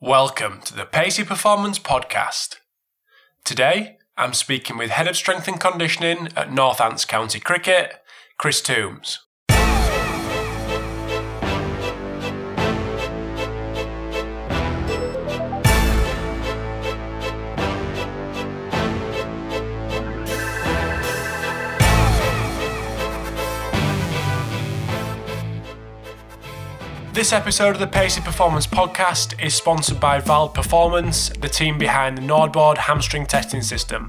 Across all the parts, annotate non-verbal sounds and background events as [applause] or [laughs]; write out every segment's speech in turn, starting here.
Welcome to the Pacey Performance Podcast. Today, I'm speaking with Head of Strength and Conditioning at Northants County Cricket, Chris Toombs. This episode of the Pacey Performance Podcast is sponsored by Vald Performance, the team behind the NordBord hamstring testing system.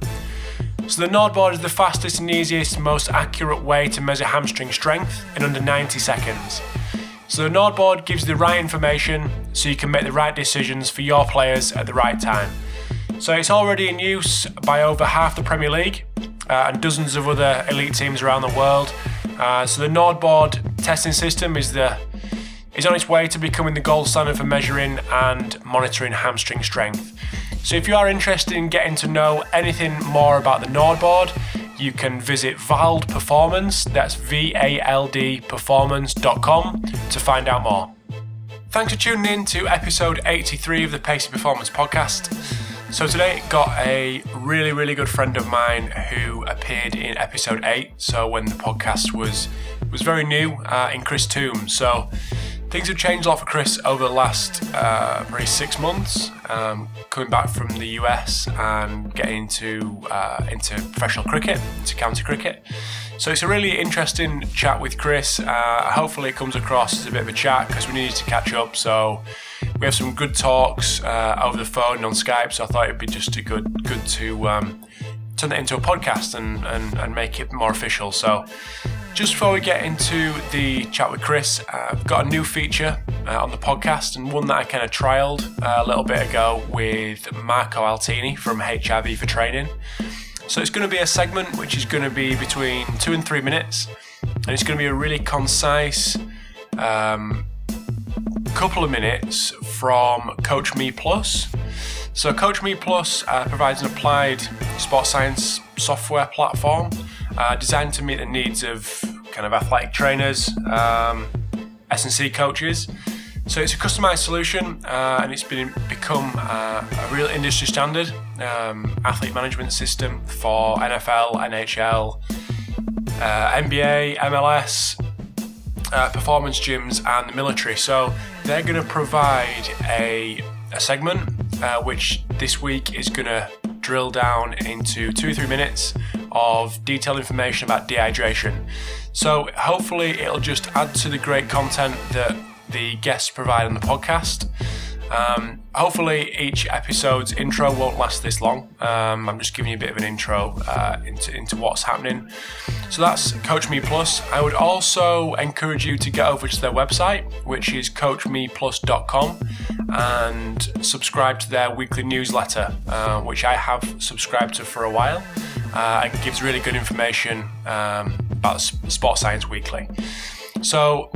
So, the NordBord is the fastest and easiest, most accurate way to measure hamstring strength in under 90 seconds. So, the NordBord gives the right information so you can make the right decisions for your players at the right time. So, it's already in use by over half the Premier League uh, and dozens of other elite teams around the world. Uh, so, the NordBord testing system is the is on its way to becoming the gold standard for measuring and monitoring hamstring strength. So, if you are interested in getting to know anything more about the NordBord, you can visit Vald Performance, that's V A L D performance.com, to find out more. Thanks for tuning in to episode 83 of the Pacey Performance Podcast. So today got a really, really good friend of mine who appeared in episode 8. So when the podcast was was very new uh, in Chris Toombs. So Things have changed a lot for Chris over the last uh, probably six months. Um, coming back from the US and getting into uh, into professional cricket, into county cricket. So it's a really interesting chat with Chris. Uh, hopefully, it comes across as a bit of a chat because we needed to catch up. So we have some good talks uh, over the phone and on Skype. So I thought it'd be just a good good to um, turn it into a podcast and, and, and make it more official. So just before we get into the chat with Chris, I've got a new feature uh, on the podcast and one that I kind of trialed uh, a little bit ago with Marco Altini from HRV4Training. So it's going to be a segment which is going to be between two and three minutes, and it's going to be a really concise um, couple of minutes from Coach Me Plus. So Coach Me Plus uh, provides an applied sports science software platform uh, designed to meet the needs of kind of athletic trainers, um, S&C coaches. So it's a customized solution, uh, and it's been become uh, a real industry standard um, athlete management system for NFL, NHL, uh, NBA, MLS, uh, performance gyms, and the military. So they're going to provide a, a segment uh, which this week is going to drill down into two or three minutes of detailed information about dehydration. So hopefully it'll just add to the great content that the guests provide on the podcast. Um, hopefully each episode's intro won't last this long. Um, I'm just giving you a bit of an intro uh, into, into what's happening. So that's Coach Me Plus. I would also encourage you to get over to their website, which is coachmeplus.com, and subscribe to their weekly newsletter, uh, which I have subscribed to for a while uh, gives really good information um, about Sports Science Weekly. So,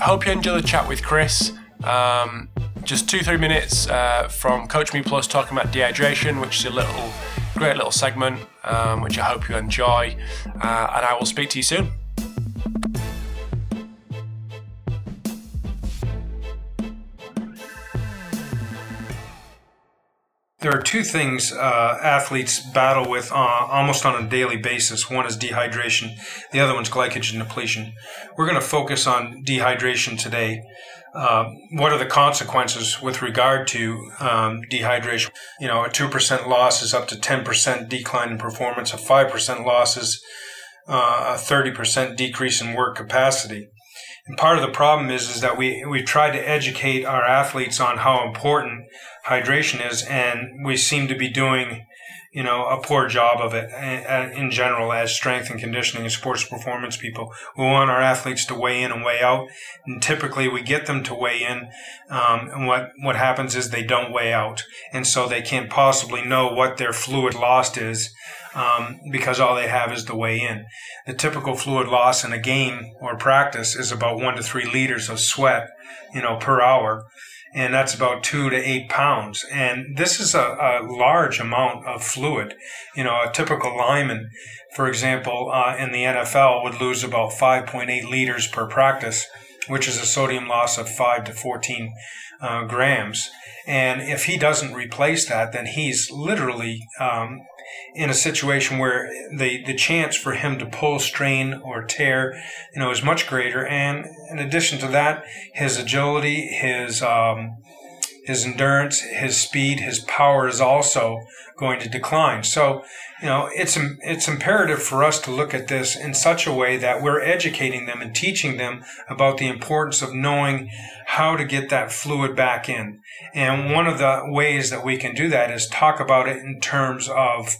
I hope you enjoy the chat with Chris. Um, just two, three minutes uh, from Coach Me Plus talking about dehydration, which is a little, great little segment, um, which I hope you enjoy. Uh, and I will speak to you soon. There are two things uh, athletes battle with uh, almost on a daily basis. One is dehydration, the other one's glycogen depletion. We're going to focus on dehydration today. Uh, what are the consequences with regard to um, dehydration? You know, a 2% loss is up to 10% decline in performance, a 5% loss is uh, a 30% decrease in work capacity. And part of the problem is, is that we, we've tried to educate our athletes on how important hydration is, and we seem to be doing, you know, a poor job of it in general as strength and conditioning and sports performance people. We want our athletes to weigh in and weigh out, and typically we get them to weigh in, um, and what what happens is they don't weigh out, and so they can't possibly know what their fluid lost is. Um, because all they have is the weigh in. The typical fluid loss in a game or practice is about one to three liters of sweat, you know, per hour and that's about two to eight pounds. And this is a, a large amount of fluid. You know, a typical lineman, for example, uh, in the NFL would lose about 5.8 liters per practice, which is a sodium loss of 5 to 14 uh, grams. And if he doesn't replace that, then he's literally um, in a situation where the, the chance for him to pull, strain, or tear, you know, is much greater. And in addition to that, his agility, his um, his endurance, his speed, his power is also going to decline. So, you know, it's it's imperative for us to look at this in such a way that we're educating them and teaching them about the importance of knowing how to get that fluid back in. And one of the ways that we can do that is talk about it in terms of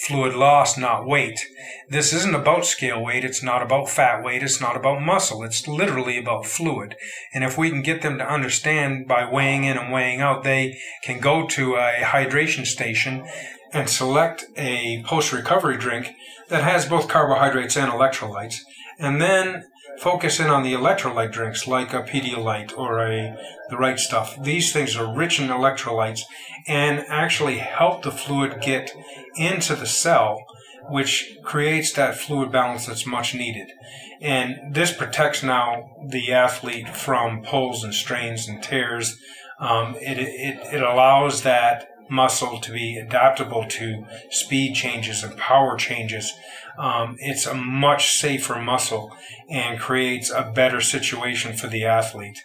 fluid loss, not weight. This isn't about scale weight. It's not about fat weight. It's not about muscle. It's literally about fluid. And if we can get them to understand by weighing in and weighing out, they can go to a hydration station and select a post recovery drink that has both carbohydrates and electrolytes. And then focus in on the electrolyte drinks like a Pedialyte or a the right stuff. These things are rich in electrolytes and actually help the fluid get into the cell, which creates that fluid balance that's much needed. And this protects now the athlete from pulls and strains and tears. Um, it, it, it allows that muscle to be adaptable to speed changes and power changes. Um, it's a much safer muscle and creates a better situation for the athlete.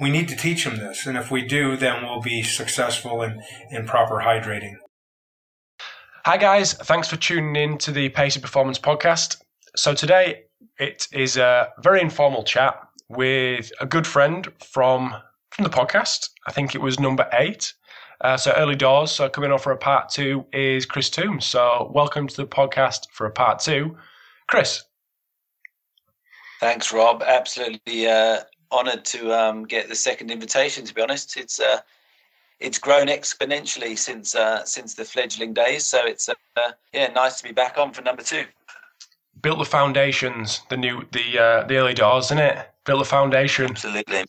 We need to teach them this, and if we do, then we'll be successful in, in proper hydrating. Hi, guys. Thanks for tuning in to the Pacey Performance Podcast. So, today it is a very informal chat with a good friend from, from the podcast. I think it was number eight. Uh, so early doors. So coming on for a part two is Chris Toombs. So welcome to the podcast for a part two, Chris. Thanks, Rob. Absolutely uh, honoured to um, get the second invitation. To be honest, it's uh, it's grown exponentially since uh, since the fledgling days. So it's uh, yeah, nice to be back on for number two. Built the foundations, the new the uh, the early doors, isn't it? Built the foundation. Absolutely.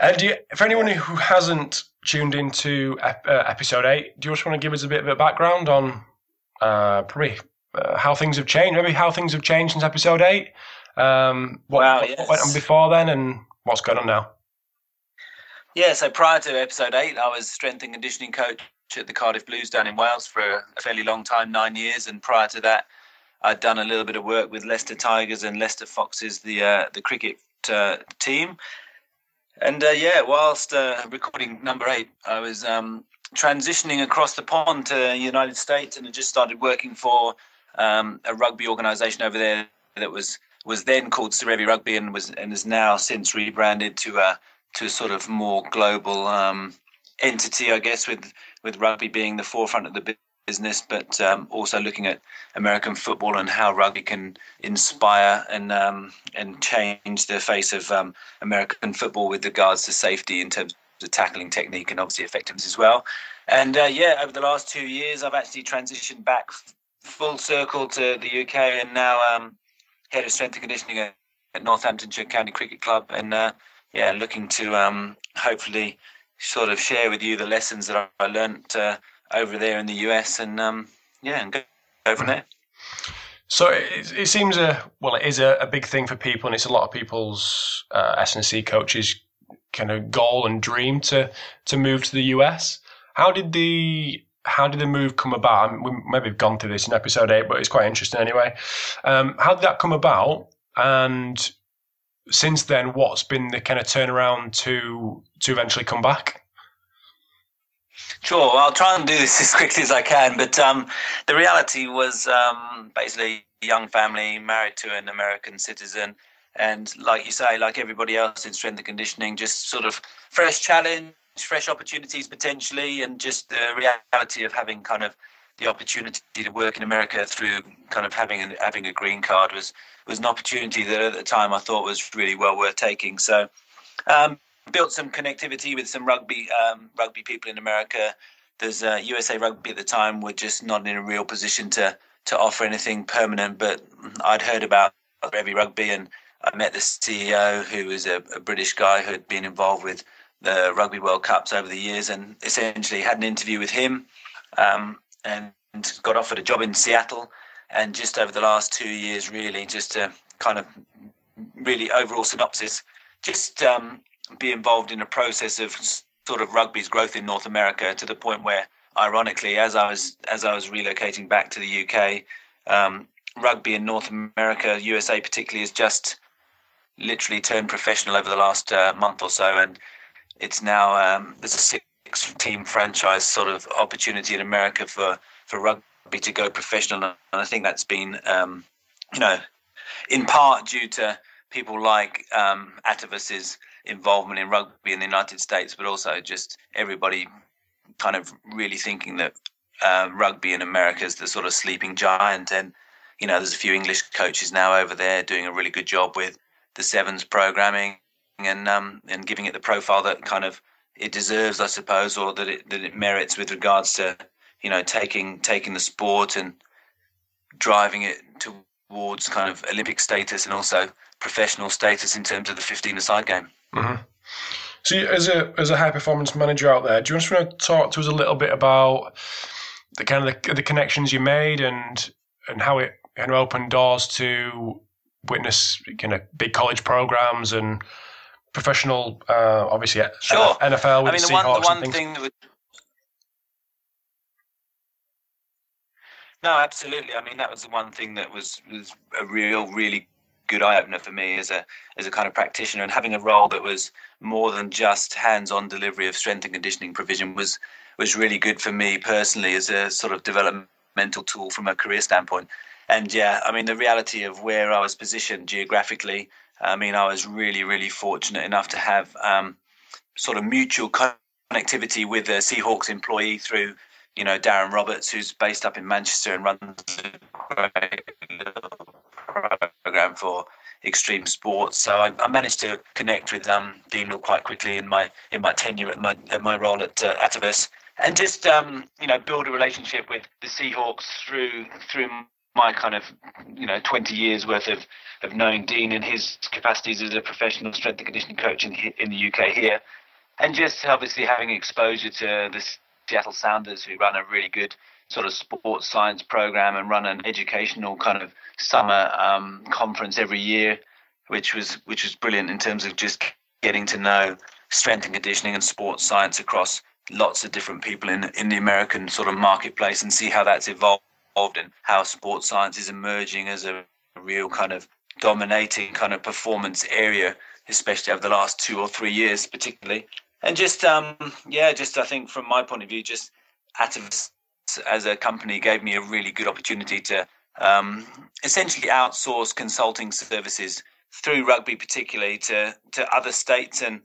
And you, for anyone who hasn't tuned into ep- uh, episode eight, do you just want to give us a bit of a background on uh, probably uh, how things have changed? Maybe how things have changed since episode eight. Um, what, wow, yes. what went on before then, and what's going on now? Yeah, so prior to episode eight, I was strength and conditioning coach at the Cardiff Blues down in Wales for a fairly long time, nine years, and prior to that, I'd done a little bit of work with Leicester Tigers and Leicester Foxes, the uh, the cricket uh, team. And uh, yeah, whilst uh, recording number eight, I was um, transitioning across the pond to the United States, and I just started working for um, a rugby organisation over there that was was then called Serevi Rugby and was and is now since rebranded to a to a sort of more global um, entity, I guess, with with rugby being the forefront of the business, but um, also looking at American football and how rugby can inspire and um, and change the face of um, American football with regards to safety in terms of tackling technique and obviously effectiveness as well. And uh, yeah, over the last two years, I've actually transitioned back full circle to the UK and now um, head of strength and conditioning at, Northamptonshire County Cricket Club. And uh, yeah, looking to um, hopefully sort of share with you the lessons that I learned uh, over there in the US, and um, yeah, and go, go from there. So it, it, seems a well, it is a, a, big thing for people, and it's a lot of people's uh, S&C coaches kind of goal and dream to to move to the US. How did the how did the move come about? I mean, we maybe have gone through this in episode eight, but it's quite interesting anyway. Um, how did that come about? And since then, what's been the kind of turnaround to to eventually come back? Sure, I'll try and do this [laughs] as quickly as I can. But um, the reality was um, basically a young family married to an American citizen. And like you say, like everybody else in strength and conditioning, just sort of fresh challenge, fresh opportunities potentially, and just the reality of having kind of the opportunity to work in America through kind of having a, having a green card was was an opportunity that at the time I thought was really well worth taking. So um, built some connectivity with some rugby um, rugby people in America. There's uh, USA Rugby at the time were just not in a real position to to offer anything permanent, but I'd heard about Serevi Rugby and I met the CEO who was a, a, British guy who had been involved with the Rugby World Cups over the years and essentially had an interview with him um, and got offered a job in Seattle. And just over the last two years, really, just to kind of really overall synopsis, just um, be involved in a process of sort of rugby's growth in North America to the point where, ironically, as I was as I was relocating back to the UK, um, rugby in North America, USA particularly, has just literally turned professional over the last uh, month or so, and it's now um, there's a six-team franchise sort of opportunity in America for for rugby to go professional, and I think that's been um, you know in part due to people like um, Atavus's involvement in rugby in the United States, but also just everybody kind of really thinking that uh, rugby in America is the sort of sleeping giant. And, you know, there's a few English coaches now over there doing a really good job with the Sevens programming and um, and giving it the profile that kind of it deserves, I suppose, or that it that it merits with regards to you know taking taking the sport and driving it towards kind of Olympic status and also professional status in terms of the 15-a-side game. Mm-hmm. So, as a as a high performance manager out there, do you want to talk to us a little bit about the kind of the, the connections you made and and how it kind of opened doors to witness you know big college programs and professional, uh, obviously sure. NFL. I mean, the one, the one thing that would, no, absolutely. I mean, that was the one thing that was was a real, really good eye opener for me as a as a kind of practitioner and having a role that was more than just hands-on delivery of strength and conditioning provision was was really good for me personally as a sort of developmental tool from a career standpoint. And yeah, I mean the reality of where I was positioned geographically, I mean I was really really fortunate enough to have um, sort of mutual connectivity with a Seahawks employee through you know Darren Roberts, who's based up in Manchester and runs a great program for extreme sports. So I, I managed to connect with um, Dean quite quickly in my in my tenure at my at my role at uh, Atavus, and just um, you know build a relationship with the Seahawks through through my kind of you know 20 years worth of of knowing Dean in his capacities as a professional strength and conditioning coach in in the UK here, and just obviously having exposure to the Seattle Sounders who run a really good sort of sports science program and run an educational kind of summer um, conference every year, which was which was brilliant in terms of just getting to know strength and conditioning and sports science across lots of different people in in the American sort of marketplace and see how that's evolved and how sports science is emerging as a real kind of dominating kind of performance area, especially over the last two or three years, particularly. And just um, yeah, just I think from my point of view, just Atavus as a company gave me a really good opportunity to um, essentially outsource consulting services through rugby, particularly to to other states, and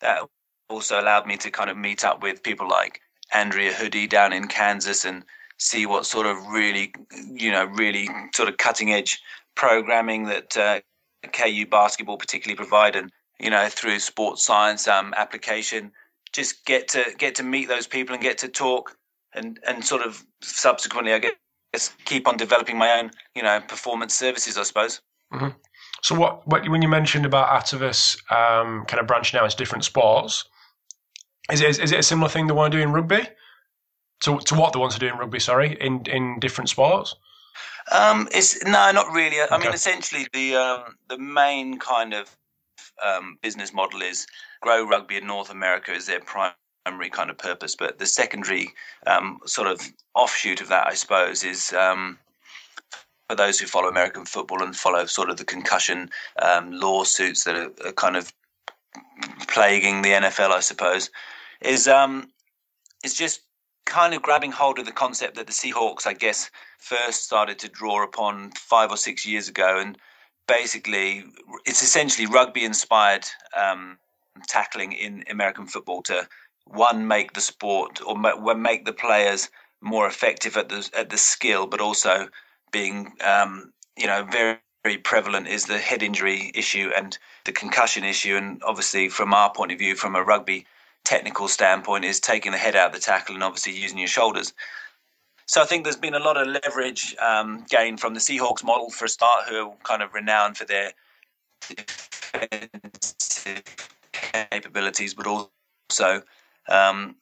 that also allowed me to kind of meet up with people like Andrea Hudy down in Kansas and see what sort of really, you know, really sort of cutting edge programming that uh, KU basketball particularly provide, and you know, through sports science um, application, just get to get to meet those people and get to talk and and sort of subsequently, I guess, keep on developing my own, you know, performance services, I suppose. Mm-hmm. So, what, what when you mentioned about Atavus um, kind of branching out into different sports, is it, is it a similar thing they want to do in rugby? To, to what they want to do in rugby, sorry, in, in different sports? Um, it's no, not really. I mean, essentially, the um, the main kind of um, business model is grow rugby in North America is their prime primary kind of purpose. But the secondary um, sort of offshoot of that, I suppose, is um, for those who follow American football and follow sort of the concussion um, lawsuits that are, are, kind of plaguing the NFL, I suppose, is um, it's just kind of grabbing hold of the concept that the Seahawks, I guess, first started to draw upon five or six years ago, and basically, it's essentially rugby-inspired um, tackling in American football to one make the sport or make the players more effective at the at the skill, but also being um, you know very very prevalent is the head injury issue and the concussion issue, and obviously from our point of view, from a rugby technical standpoint, is taking the head out of the tackle and obviously using your shoulders. So I think there's been a lot of leverage um, gained from the Seahawks model for a start, who are kind of renowned for their defensive capabilities, but also um,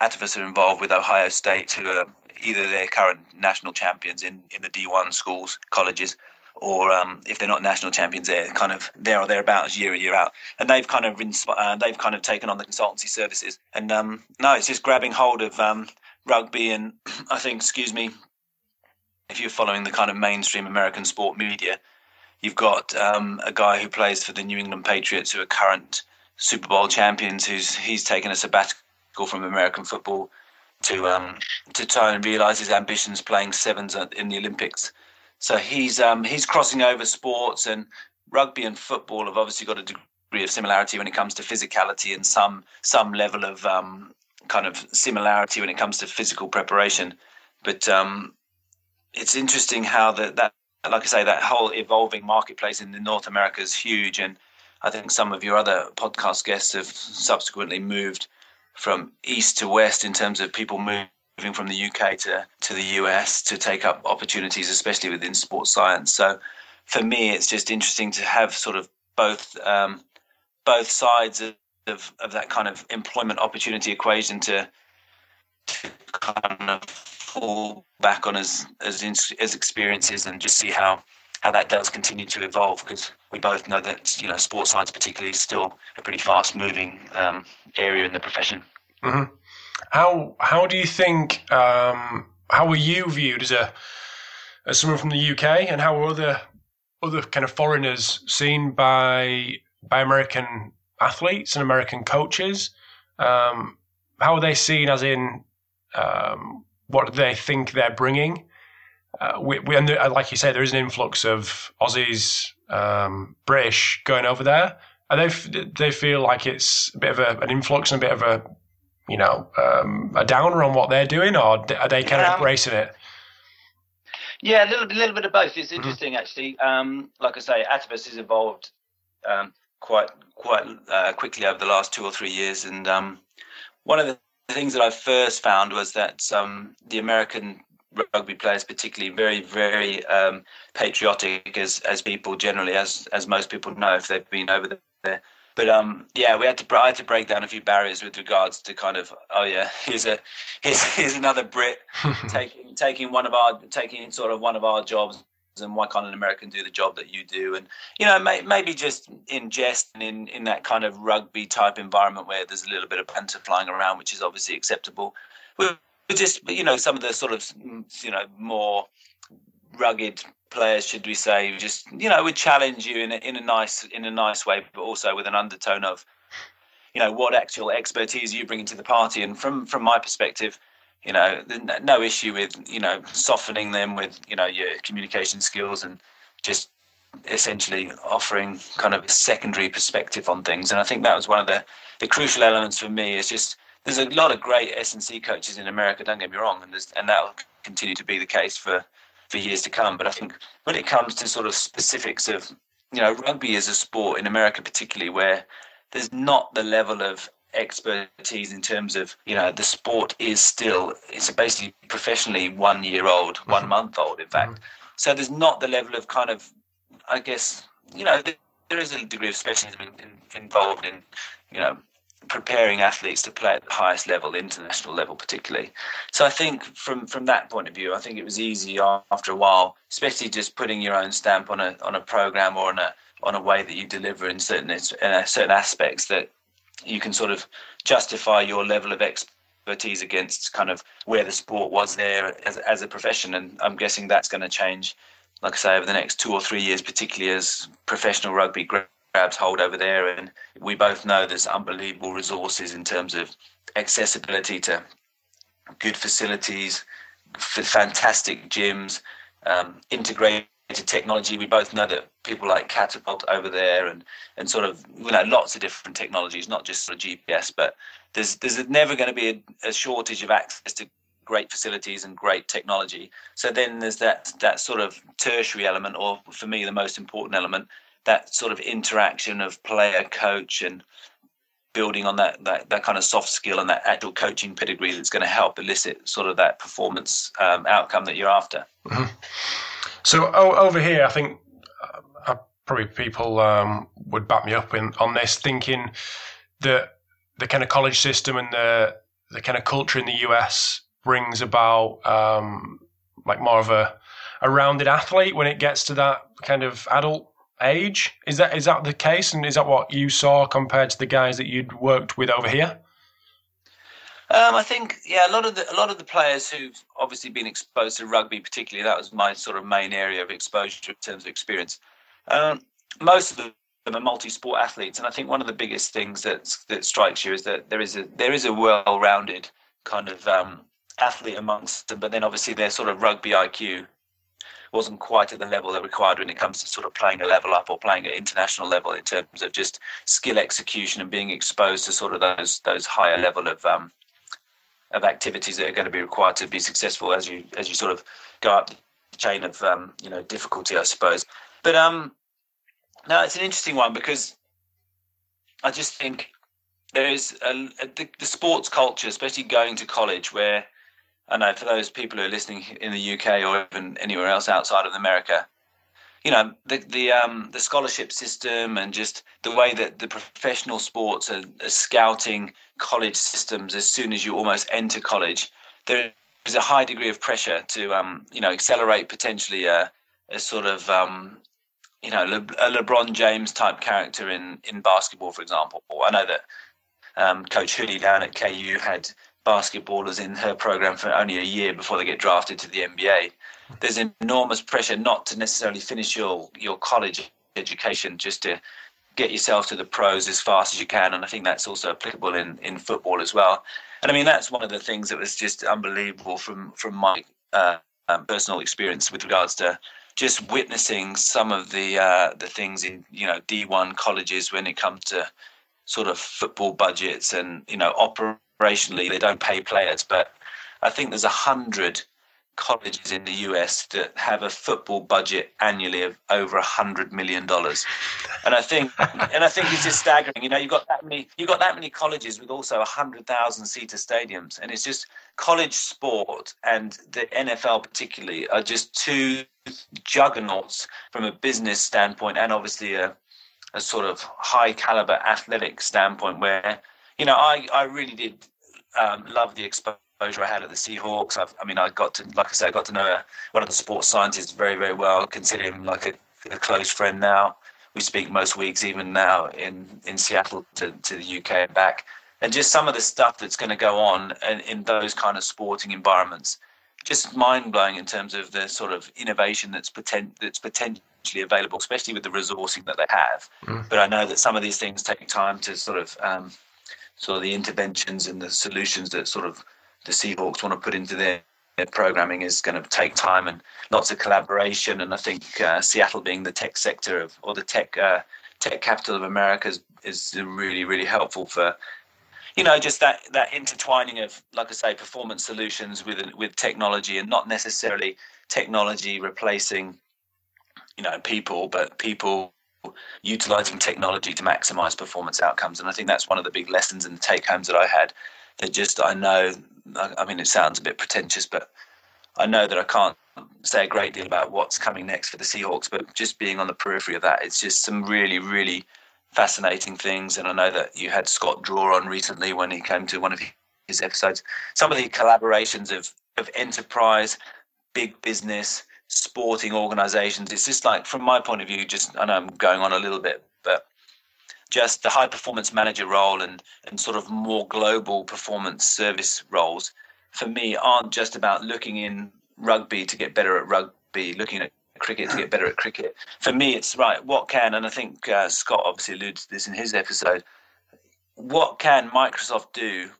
Atavus are involved with Ohio State, who are either their current national champions in, in the D1 schools, colleges, or um, if they're not national champions, they're kind of there or thereabouts year in year out, and they've kind of uh, they've kind of taken on the consultancy services, and um, no, it's just grabbing hold of um, rugby, and [clears throat] I think, excuse me, if you're following the kind of mainstream American sport media, you've got um, a guy who plays for the New England Patriots, who are current Super Bowl champions, who's he's taken a sabbatical from American football to um, to try and realise his ambitions playing sevens in the Olympics. So he's um, he's crossing over sports, and rugby and football have obviously got a degree of similarity when it comes to physicality and some some level of um, kind of similarity when it comes to physical preparation. But um, it's interesting how that that like I say that whole evolving marketplace in North America is huge, and I think some of your other podcast guests have subsequently moved from east to west in terms of people moving from the UK to, to the US to take up opportunities, especially within sports science. So for me, it's just interesting to have sort of both um, both sides of, of, that kind of employment opportunity equation to, to kind of fall back on as as as experiences and just see how how that does continue to evolve because we both know that you know sports science particularly is still a pretty fast moving um, area in the profession. Mm-hmm. How how do you think um, how were you viewed as a as someone from the UK and how were other other kind of foreigners seen by by American athletes and American coaches? Um, how are they seen as in um, what do they think they're bringing? Uh, we, we and like you say, there is an influx of Aussies, um, British going over there. And they they feel like it's a bit of a, an influx and a bit of a you know um, a downer on what they're doing, or are they kind yeah, of embracing it? Yeah, a little, little bit of both. It's mm-hmm. interesting mm-hmm. actually. Um, like I say, Atavus has evolved um, quite quite uh, quickly over the last two or three years, and um, one of the things that I first found was that um, the American rugby players, particularly, very, very um, patriotic as as people generally, as as most people know if they've been over there. But um, yeah, we had to I had to break down a few barriers with regards to kind of oh yeah, [laughs] here's a here's here's another Brit [laughs] taking taking one of our taking sort of one of our jobs and why can't an American do the job that you do? And you know, may, maybe just in jest and in in that kind of rugby type environment where there's a little bit of banter flying around, which is obviously acceptable. We just you know some of the sort of mm, you know more rugged players, should we say, just you know would challenge you in a, in a nice in a nice way, but also with an undertone of you know what actual expertise you bring into the party. And from from my perspective, you know, no issue with you know softening them with you know your communication skills and just essentially offering kind of a secondary perspective on things. And I think that was one of the the crucial elements for me. Is just there's a lot of great S and C coaches in America. Don't get me wrong, and and that'll continue to be the case for for years to come. But I think when it comes to sort of specifics of you know rugby as a sport in America, particularly where there's not the level of expertise in terms of you know the sport is still it's basically professionally one year old, one mm-hmm. month old, in fact. Mm-hmm. So there's not the level of kind of I guess you know there is a degree of specialism in, in, involved in you know preparing athletes to play at the highest level, international level particularly. So I think from from that point of view, I think it was easy after a while, especially just putting your own stamp on a on a program or on a on a way that you deliver in certain in certain aspects that you can sort of justify your level of expertise against kind of where the sport was there as, as a profession. And I'm guessing that's going to change, like I say, over the next two or three years, particularly as professional rugby grabs hold over there. And we both know there's unbelievable resources in terms of accessibility to good facilities, fantastic gyms, um, integrated technology. We both know that people like Catapult over there and, and sort of, you know, lots of different technologies, not just sort of GPS, but there's, there's never going to be a, a shortage of access to great facilities and great technology. So then there's that that sort of tertiary element, or for me the most important element, that sort of interaction of player coach and building on that, that that kind of soft skill and that actual coaching pedigree that's going to help elicit sort of that performance um, outcome that you're after. Mm-hmm. So over here, I think uh, probably people um, would back me up in, on this, thinking that the kind of college system and the the kind of culture in the US brings about um, like more of a a rounded athlete when it gets to that kind of adult age. Is that is that the case, and is that what you saw compared to the guys that you'd worked with over here? Um, I think yeah, a lot of the a lot of the players who've obviously been exposed to rugby, particularly that was my sort of main area of exposure in terms of experience. Um, most of them are multi-sport athletes, and I think one of the biggest things that that strikes you is that there is a there is a well-rounded kind of um, athlete amongst them, but then obviously their sort of rugby IQ wasn't quite at the level that required when it comes to sort of playing a level up or playing at international level in terms of just skill execution and being exposed to sort of those those higher level of um, of activities that are going to be required to be successful as you as you sort of go up the chain of um, you know difficulty, I suppose. But um, no, it's an interesting one because I just think there is a, a, the, the sports culture, especially going to college, where I know for those people who are listening in the UK or even anywhere else outside of America, you know the the um, the scholarship system and just the way that the professional sports are, are, scouting college systems as soon as you almost enter college, there is a high degree of pressure to um, you know accelerate potentially a, a sort of um, you know Le, a LeBron James type character in in basketball, for example. I know that um, Coach Hudy down at KU had basketballers in her program for only a year before they get drafted to the NBA. There's enormous pressure not to necessarily finish your your college education, just to get yourself to the pros as fast as you can. And I think that's also applicable in in football as well. And I mean that's one of the things that was just unbelievable from from my uh, um, personal experience with regards to just witnessing some of the uh, the things in you know D1 colleges when it comes to sort of football budgets and you know opera operationally they don't pay players, but I think there's a hundred colleges in the US that have a football budget annually of over a hundred million dollars. And I think and I think it's just staggering. You know, you've got that many you've got that many colleges with also a hundred thousand seater stadiums. And it's just college sport and the NFL particularly are just two juggernauts from a business standpoint and obviously a a sort of high caliber athletic standpoint where you know, I, I really did um, love the exposure I had at the Seahawks. I've, i mean, I got to, like I said, I got to know one of the sports scientists very, very well. Consider him like a, a, close friend now. We speak most weeks, even now in, in Seattle to, to the UK and back. And just some of the stuff that's going to go on in, in those kind of sporting environments, just mind blowing in terms of the sort of innovation that's potent, that's potentially available, especially with the resourcing that they have. Mm. But I know that some of these things take time to sort of um, so the interventions and the solutions that sort of the Seahawks want to put into their, their programming is going to take time and lots of collaboration. And I think uh, Seattle being the tech sector of or the tech uh, tech capital of America is, is really really helpful for you know just that that intertwining of like I say performance solutions with with technology and not necessarily technology replacing you know people but people utilizing technology to maximize performance outcomes. And I think that's one of the big lessons and take homes that I had. That just I know, I mean, it sounds a bit pretentious, but I know that I can't say a great deal about what's coming next for the Seahawks. But just being on the periphery of that, it's just some really, really fascinating things. And I know that you had Scott Drawer on recently when he came to one of his episodes. Some of the collaborations of of enterprise, big business, sporting organizations. It's just like, from my point of view, just I know I'm going on a little bit, but just the high performance manager role and and sort of more global performance service roles for me aren't just about looking in rugby to get better at rugby, looking at cricket to get better at cricket. For me, it's right. What can and I think uh, Scott obviously alluded to this in his episode. What can Microsoft do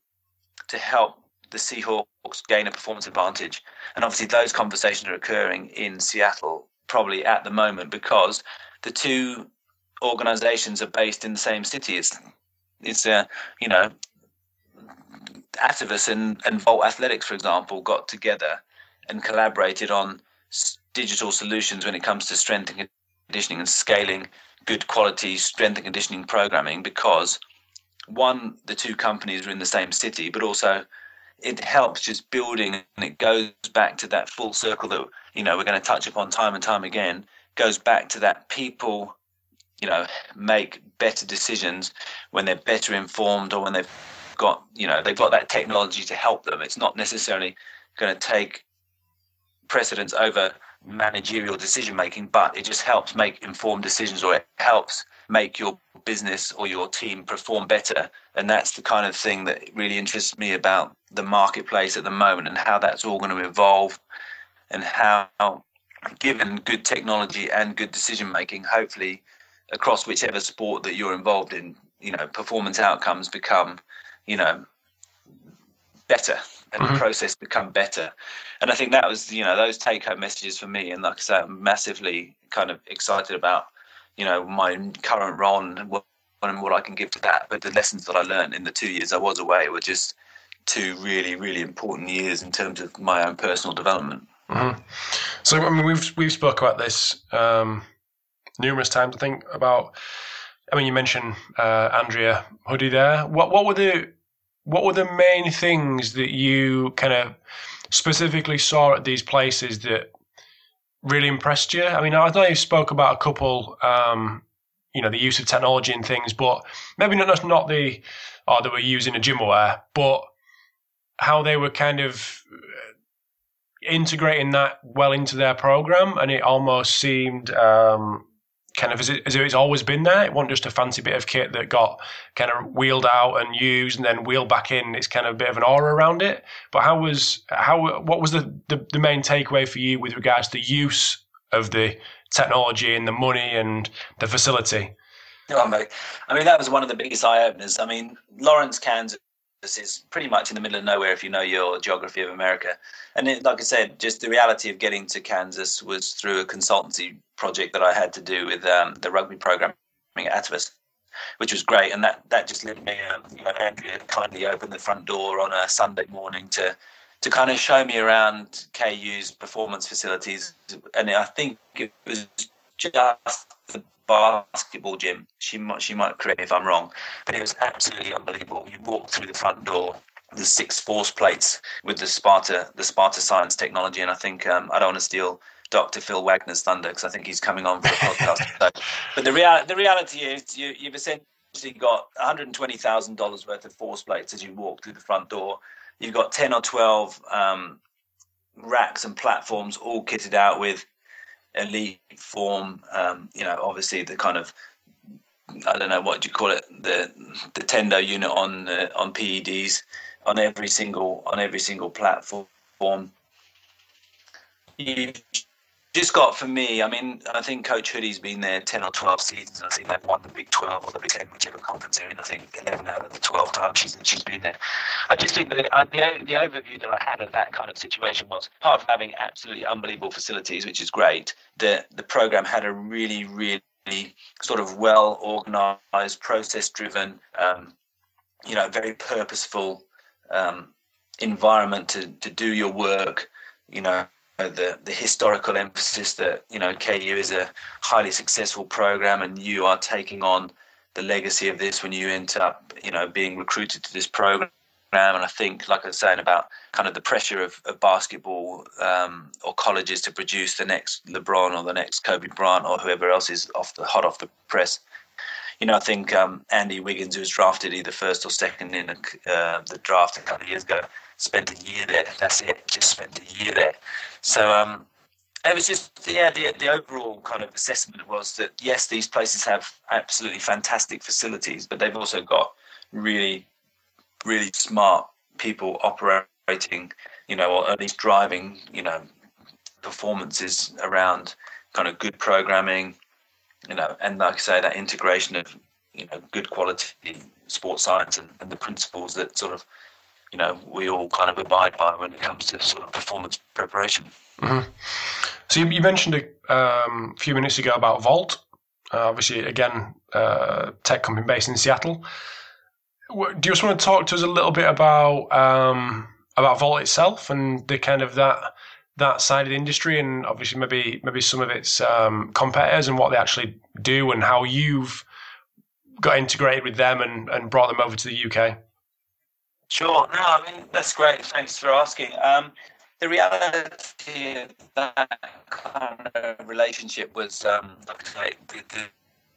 to help the Seahawks gain a performance advantage. And obviously, those conversations are occurring in Seattle probably at the moment because the two organizations are based in the same city. It's, it's uh, you know, Atavus and, and Volt Athletics, for example, got together and collaborated on digital solutions when it comes to strength and conditioning and scaling good quality strength and conditioning programming because one, the two companies are in the same city, but also it helps just building and it goes back to that full circle that you know we're going to touch upon time and time again goes back to that people you know make better decisions when they're better informed or when they've got you know they've got that technology to help them it's not necessarily going to take precedence over managerial decision making, but it just helps make informed decisions or it helps make your business or your team perform better. And that's the kind of thing that really interests me about the marketplace at the moment and how that's all going to evolve and how, given good technology and good decision making, hopefully across whichever sport that you're involved in, you know, performance outcomes become, you know, better and mm-hmm. the process become better. And I think that was, you know, those take home messages for me. And like I said, I'm massively kind of excited about, you know, my current role and what, and what I can give to that. But the lessons that I learned in the two years I was away were just two really, really important years in terms of my own personal development. Mm-hmm. So, I mean, we've we've spoke about this um, numerous times. I think about. I mean, you mentioned uh, Andrea Hudy there. What what were the what were the main things that you kind of specifically saw at these places that really impressed you? I mean, I know you spoke about a couple, um, you know, the use of technology and things, but maybe not not the, or they were using a GymAware, but how they were kind of integrating that well into their program, and it almost seemed um, kind of as, it, as it's always been there. It wasn't just a fancy bit of kit that got kind of wheeled out and used and then wheeled back in. It's kind of a bit of an aura around it. But how was how what was the, the, the main takeaway for you with regards to the use of the technology and the money and the facility? Oh, I mean, that was one of the biggest eye openers. I mean, Lawrence, this is pretty much in the middle of nowhere if you know your geography of America. And it, like I said, just the reality of getting to Kansas was through a consultancy project that I had to do with um, the rugby programming at Atavus, which was great. And that, that just led me, um, you know, Andrea kindly opened the front door on a Sunday morning to to kind of show me around KU's performance facilities. And I think it was just basketball gym. She might she might correct me if I'm wrong, but it was absolutely unbelievable. You walk through the front door, the six force plates with the Sparta the Sparta Science technology, and I think um, I don't want to steal Dr. Phil Wagner's thunder because I think he's coming on for a podcast. [laughs] but the real the reality is you, you've essentially got $120,000 worth of force plates as you walk through the front door. You've got 10 or 12 um, racks and platforms all kitted out with elite form. Um, you know, obviously the kind of I don't know what do you call it the the tendo unit on uh, on PEDs on every single on every single platform. You just got for me. I mean, I think Coach Hudy's been there ten or twelve seasons. I think they've won the Big Twelve or the Big Ten, whichever conference they're in. I think eleven out of the twelve times she's she's been there. I just think that uh, the the overview that I had of that kind of situation was part of having absolutely unbelievable facilities, which is great. The the program had a really really sort of well organized, process driven, um, you know, very purposeful um, environment to to do your work. You know, the the historical emphasis that you know KU is a highly successful program, and you are taking on the legacy of this when you end up you know being recruited to this program. And I think, like I was saying about kind of the pressure of, of basketball um, or colleges to produce the next LeBron or the next Kobe Bryant or whoever else is off the hot off the press. You know, I think um, Andy Wiggins, who was drafted either first or second in uh, the draft a couple of years ago, spent a year there. That's it. Just spent a year there. So um, it was just yeah. The the overall kind of assessment was that yes, these places have absolutely fantastic facilities, but they've also got really, really smart people operating. You know, or at least driving. You know, performances around kind of good programming. You know, and like I say, that integration of you know good quality sports science and, and the principles that sort of you know we all kind of abide by when it comes to sort of performance preparation. Mm-hmm. So you, you mentioned a um, few minutes ago about Volt. Uh, obviously, again, uh, tech company based in Seattle. Do you just want to talk to us a little bit about um, about Volt itself and the kind of that that side of the industry, and obviously maybe maybe some of its um, competitors and what they actually do, and how you've got integrated with them and, and brought them over to the UK? Sure. No, I mean that's great. Thanks for asking. Um, the reality of that kind of relationship was, um, like I say, the, the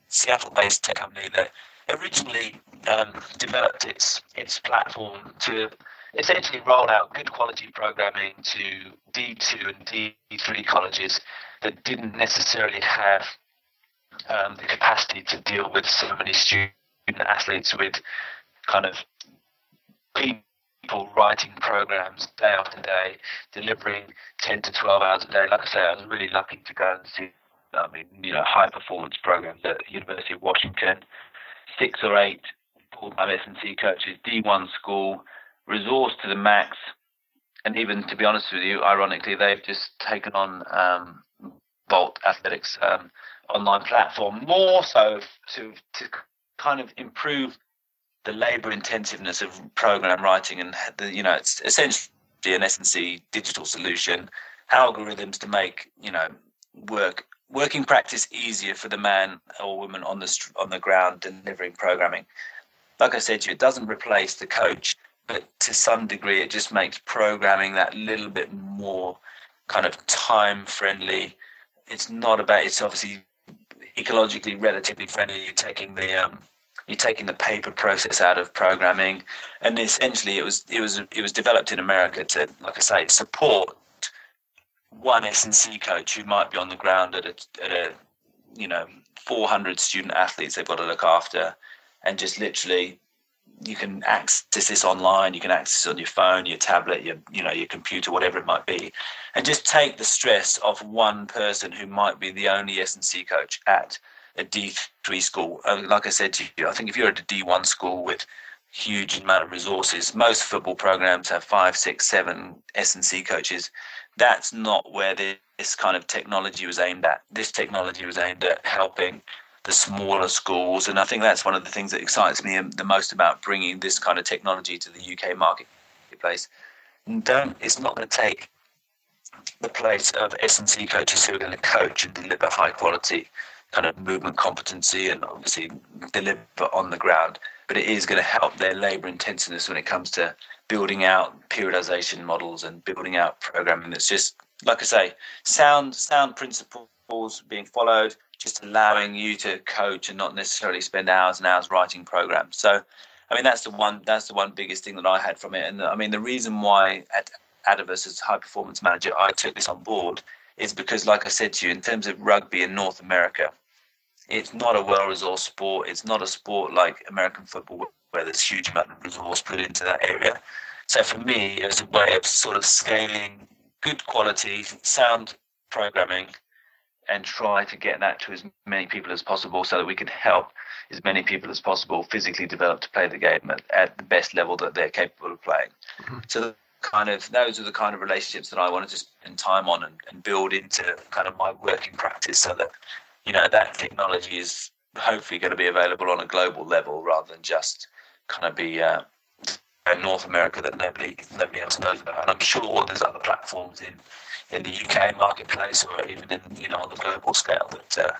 Seattle-based tech company that originally um, developed its its platform to essentially roll out good quality programming to D2 and D3 colleges that didn't necessarily have um, the capacity to deal with so many student athletes with kind of people writing programs day after day, delivering 10 to 12 hours a day. Like I say, I was really lucky to go and see, I mean, you know, high performance programs at the University of Washington, six or eight full-time S&C coaches, D1 school, resource to the max. And even to be honest with you, ironically, they've just taken on um, Volt Athletics um, online platform more so to, to kind of improve the labor intensiveness of program writing and the, you know it's essentially an S&C digital solution algorithms to make you know work working practice easier for the man or woman on the on the ground delivering programming. Like i said to you it doesn't replace the coach but to some degree it just makes programming that little bit more kind of time friendly it's not about it's obviously ecologically relatively friendly you're taking the um, you're taking the paper process out of programming, and essentially it was it was it was developed in America to, like I say, support one S and C coach who might be on the ground at a, at a you know 400 student athletes they've got to look after, and just literally you can access this online. You can access on your phone, your tablet, your you know your computer, whatever it might be, and just take the stress of one person who might be the only S and C coach at a D3 school. Uh, like I said to you, I think if you're at a D1 school with huge amount of resources, most football programs have five, six, seven S and C coaches. That's not where this kind of technology was aimed at. This technology was aimed at helping the smaller schools, and I think that's one of the things that excites me the most about bringing this kind of technology to the UK marketplace. don't. It's not going to take the place of S and C coaches who are going to coach and deliver high quality kind of movement competency and obviously deliver on the ground. But it is going to help their labour intensiveness when it comes to building out periodization models and building out programming that's just like I say, sound sound principles being followed, just allowing you to coach and not necessarily spend hours and hours writing programs. So I mean that's the one that's the one biggest thing that I had from it. And I mean the reason why at Atavus as high performance manager I took this on board is because like I said to you, in terms of rugby in North America, it's not a well-resourced sport. It's not a sport like American football where there's huge amount of resource put into that area. So for me, it was a way of sort of scaling good quality, sound programming, and try to get that to as many people as possible, so that we could help as many people as possible physically develop to play the game at, at the best level that they're capable of playing. Mm-hmm. So kind of those are the kind of relationships that I wanted to spend time on and, and build into kind of my working practice, so that you know that technology is hopefully going to be available on a global level rather than just kind of be uh, in North America that nobody nobody else knows about. And I'm sure there's other platforms in in the UK marketplace or even in you know on the global scale that uh,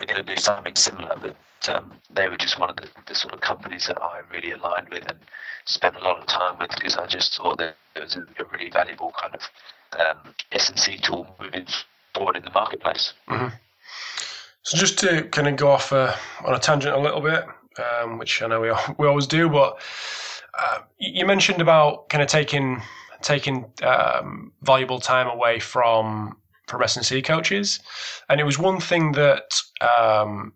are going to do something similar. But um, they were just one of the, the, sort of companies that I really aligned with and spent a lot of time with because I just thought that it was a, a really valuable kind of um, S&C tool moving forward in the marketplace. Mm-hmm. So just to kind of go off uh, on a tangent a little bit, um, which I know we we always do, but uh, you mentioned about kind of taking taking um, valuable time away from from S&C coaches, and it was one thing that um,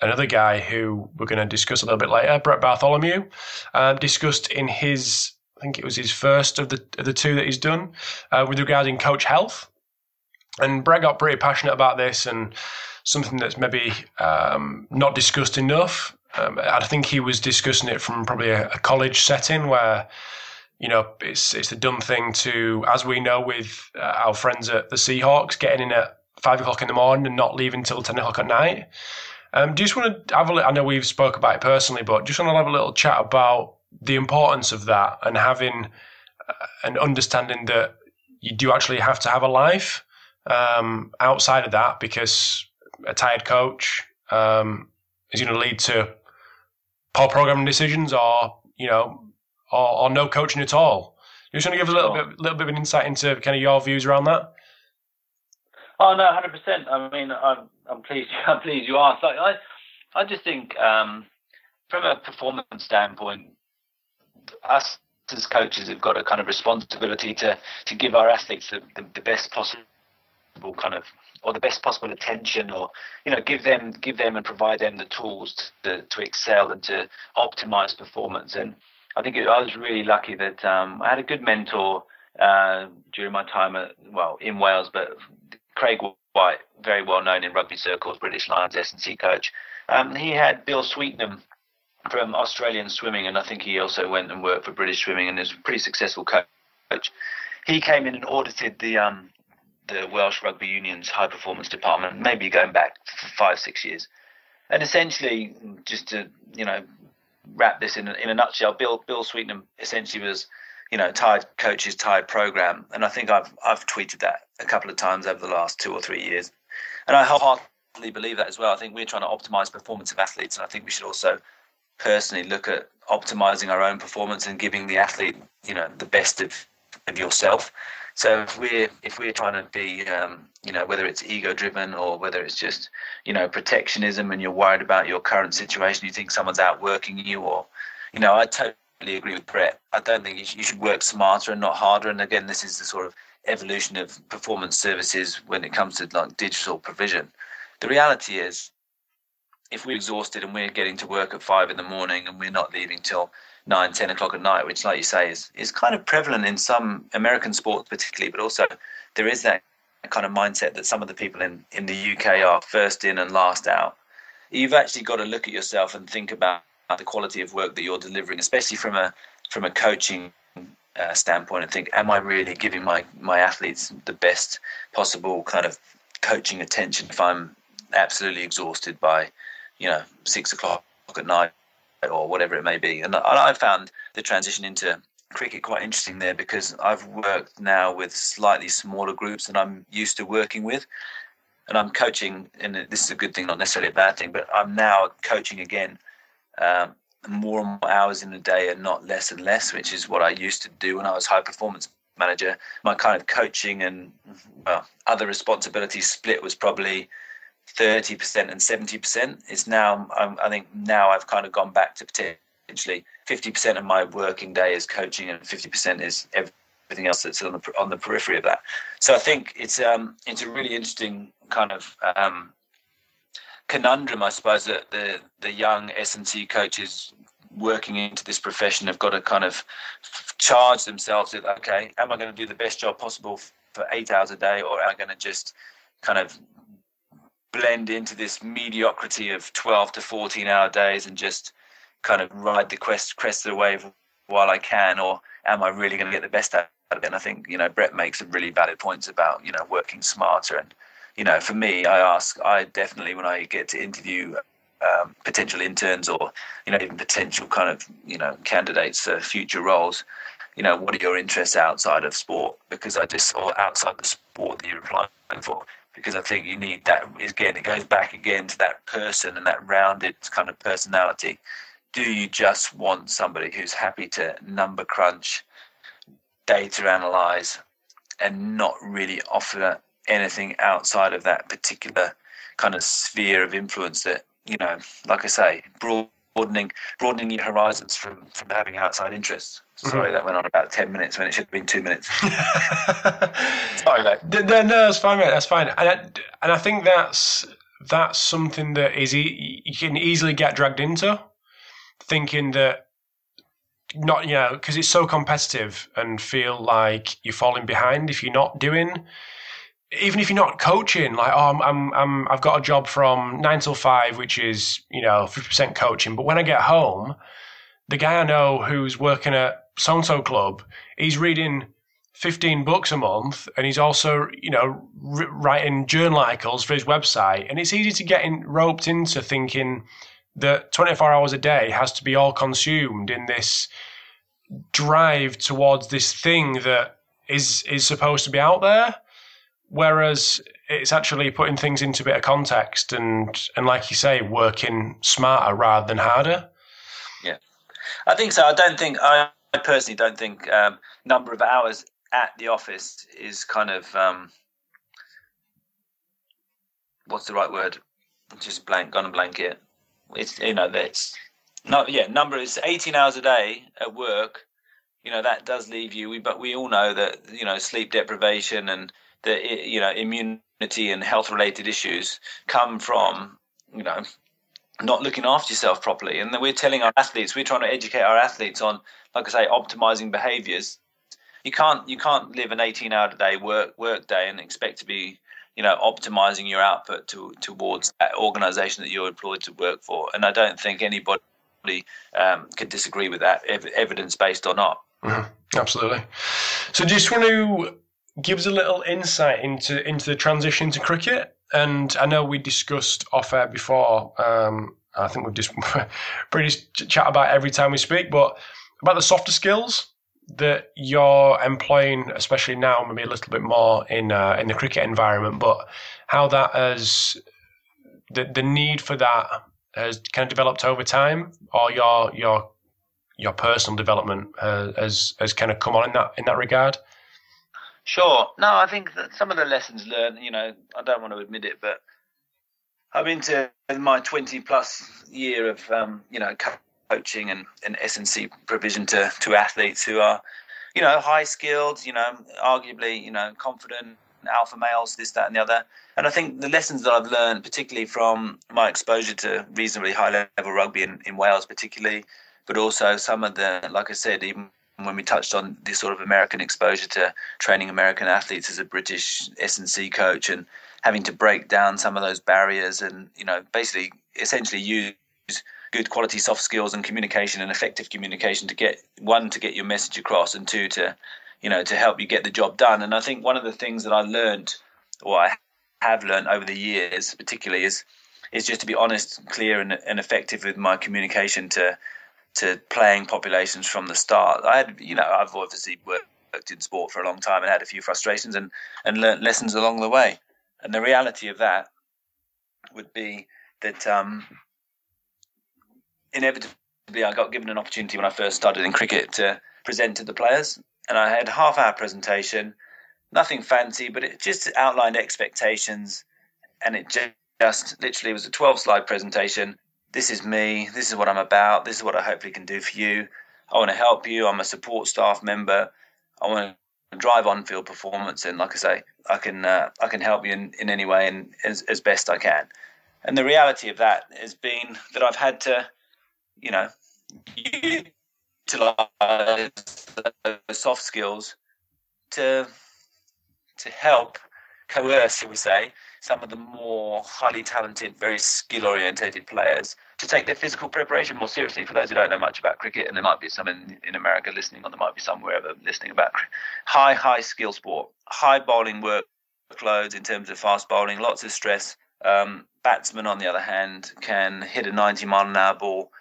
another guy who we're going to discuss a little bit later, Brett Bartholomew, uh, discussed in his I think it was his first of the of the two that he's done uh, with regarding coach health, and Brett got pretty passionate about this and something that's maybe um, not discussed enough. Um, I think he was discussing it from probably a, a, college setting where, you know, it's it's the dumb thing to, as we know with uh, our friends at the Seahawks, getting in at five o'clock in the morning and not leaving till ten o'clock at night. Um, do you just want to have a? I know we've spoke about it personally, but just want to have a little chat about the importance of that and having uh, an understanding that you do actually have to have a life um, outside of that because a tired coach um, is going to lead to poor programming decisions, or you know, or, or no coaching at all. You just want to give us a little bit, little bit of an insight into kind of your views around that. Oh no, hundred percent. I mean, I'm I'm pleased. [laughs] I'm pleased you asked. Like, I I just think um, from a performance standpoint, us as coaches have got a kind of responsibility to to give our athletes the, the, the best possible kind of or the best possible attention or you know give them give them and provide them the tools to, to excel and to optimize performance. And I think it, I was really lucky that um, I had a good mentor uh, during my time at well in Wales but Craig White very well known in rugby circles British Lions S&C coach. Um, he had Bill Sweetenham from Australian swimming and I think he also went and worked for British swimming and is a pretty successful coach. He came in and audited the um, the Welsh Rugby Union's high performance department, maybe going back five, six years. And essentially, just to you know wrap this in a, in a nutshell, Bill Bill Sweetenham essentially was you know tired coaches, tired program, and I think I've I've tweeted that a couple of times over the last two or three years, and I wholeheartedly believe that as well. I think we're trying to optimize performance of athletes, and I think we should also personally look at optimizing our own performance and giving the athlete you know the best of of yourself so if we're if we're trying to be, um, you know, whether it's ego driven or whether it's just, you know, protectionism, and you're worried about your current situation, you think someone's outworking you, or, you know, I totally agree with Brett. I don't think you should, you should work smarter and not harder. And again, this is the sort of evolution of performance services when it comes to like digital provision. The reality is, if we're exhausted and we're getting to work at five in the morning and we're not leaving till nine, ten o'clock at night, which, like you say, is is kind of prevalent in some American sports, particularly. But also, there is that kind of mindset that some of the people in in the UK are first in and last out. You've actually got to look at yourself and think about the quality of work that you're delivering, especially from a from a coaching uh, standpoint, and think, am I really giving my my athletes the best possible kind of coaching attention if I'm absolutely exhausted by, you know, six o'clock at night or whatever it may be. And I found the transition into cricket quite interesting there because I've worked now with slightly smaller groups than I'm used to working with. And I'm coaching, and this is a good thing, not necessarily a bad thing, but I'm now coaching again um, more and more hours in a day and not less and less, which is what I used to do when I was high performance manager. My kind of coaching and well, other responsibilities split was probably 30% and 70%. It's now, um, I think now I've kind of gone back to potentially 50% of my working day is coaching and 50% is everything else that's on the, on the periphery of that. So I think it's, um, it's a really interesting kind of um, conundrum, I suppose, that the, the young S&C coaches working into this profession have got to kind of charge themselves with, okay, am I going to do the best job possible for eight hours a day or am I going to just kind of blend into this mediocrity of 12 to 14 hour days and just kind of ride the quest crest of the wave while I can, or am I really going to get the best out of it? And I think you know Brett makes some really valid points about you know working smarter, and you know for me, I ask, I definitely when I get to interview um, potential interns or you know even potential kind of you know candidates for future roles, you know what are your interests outside of sport? Because I just saw outside the sport that you're applying for because I think you need that. Again, it goes back again to that person and that rounded kind of personality. Do you just want somebody who's happy to number crunch, data analyze, and not really offer anything outside of that particular kind of sphere of influence that you know, like I say, broadening broadening your horizons from from having outside interests. Sorry, mm-hmm. that went on about 10 minutes when it should have been two minutes. [laughs] Sorry, mate. No, that's fine, mate. That's fine. And I, and I think that's that's something that is you can easily get dragged into, thinking that not you know because it's so competitive and feel like you're falling behind if you're not doing even if you're not coaching like oh I'm, I'm, I'm i've got a job from 9 till 5 which is you know 50% coaching but when i get home the guy i know who's working at so and so club, he's reading 15 books a month and he's also, you know, writing journal articles for his website. And it's easy to get in, roped into thinking that 24 hours a day has to be all consumed in this drive towards this thing that is is supposed to be out there. Whereas it's actually putting things into a bit of context and and like you say working smarter rather than harder. Yeah. I think so. I don't think i I personally don't think um, number of hours at the office is kind of um, what's the right word? Just blank, gonna blank it. It's you know that's not yeah number is eighteen hours a day at work. you know that does leave you. We but we all know that you know sleep deprivation and the you know immunity and health related issues come from you know not looking after yourself properly. And we're telling our athletes, we're trying to educate our athletes on, like I say, optimizing behaviors. You can't you can't live an 18 hour day work work day and expect to be you know optimizing your output to, towards that organization that you're employed to work for. And I don't think anybody um, could disagree with that, evidence based or not. Mm-hmm. Absolutely. So, just want to give us a little insight into into the transition to cricket. And I know we discussed off air before. Um, I think we've just [laughs] pretty chat about every time we speak, but about the softer skills that you're employing, especially now, maybe a little bit more in uh, in the cricket environment, but how that has the the need for that has kind of developed over time, or your your your personal development uh, has has kind of come on in that in that regard? Sure. No, I think that some of the lessons learned, you know, I don't want to admit it, but I'm into my 20 plus year of, um, you know, coaching and, and provision to, to athletes who are, you know, high skilled, you know, arguably, you know, confident, alpha males, this, that, and the other. And I think the lessons that I've learned, particularly from my exposure to reasonably high level rugby in, in Wales, particularly, but also some of the, like I said, even when we touched on this sort of American exposure to training American athletes as a British S&C coach and having to break down some of those barriers and, you know, basically essentially use good quality soft skills and communication and effective communication to get one to get your message across and two to you know to help you get the job done and i think one of the things that i learned or i have learned over the years particularly is is just to be honest clear and, and effective with my communication to to playing populations from the start. I had, you know, I've obviously worked in sport for a long time and had a few frustrations and and learned lessons along the way. And the reality of that would be that um, inevitably I got given an opportunity when I first started in cricket to present to the players, and I had a half hour presentation, nothing fancy, but it just outlined expectations, and it just, just literally was a twelve slide presentation this is me, this is what I'm about, this is what I hopefully can do for you. I want to help you. I'm a support staff member. I want to drive on field performance, and like I say, I can uh, I can help you in, in any way and as, as best I can. And the reality of that has been that I've had to, you know, you utilize those soft skills to to help coerce, shall we say, some of the more highly talented, very skill orientated players to take their physical preparation more seriously. For those who don't know much about cricket, and there might be some in, in America listening, or there might be some wherever listening about high, high skill sport, high bowling workloads in terms of fast bowling, lots of stress. Um, batsmen, on the other hand, can hit a 90 mile an hour ball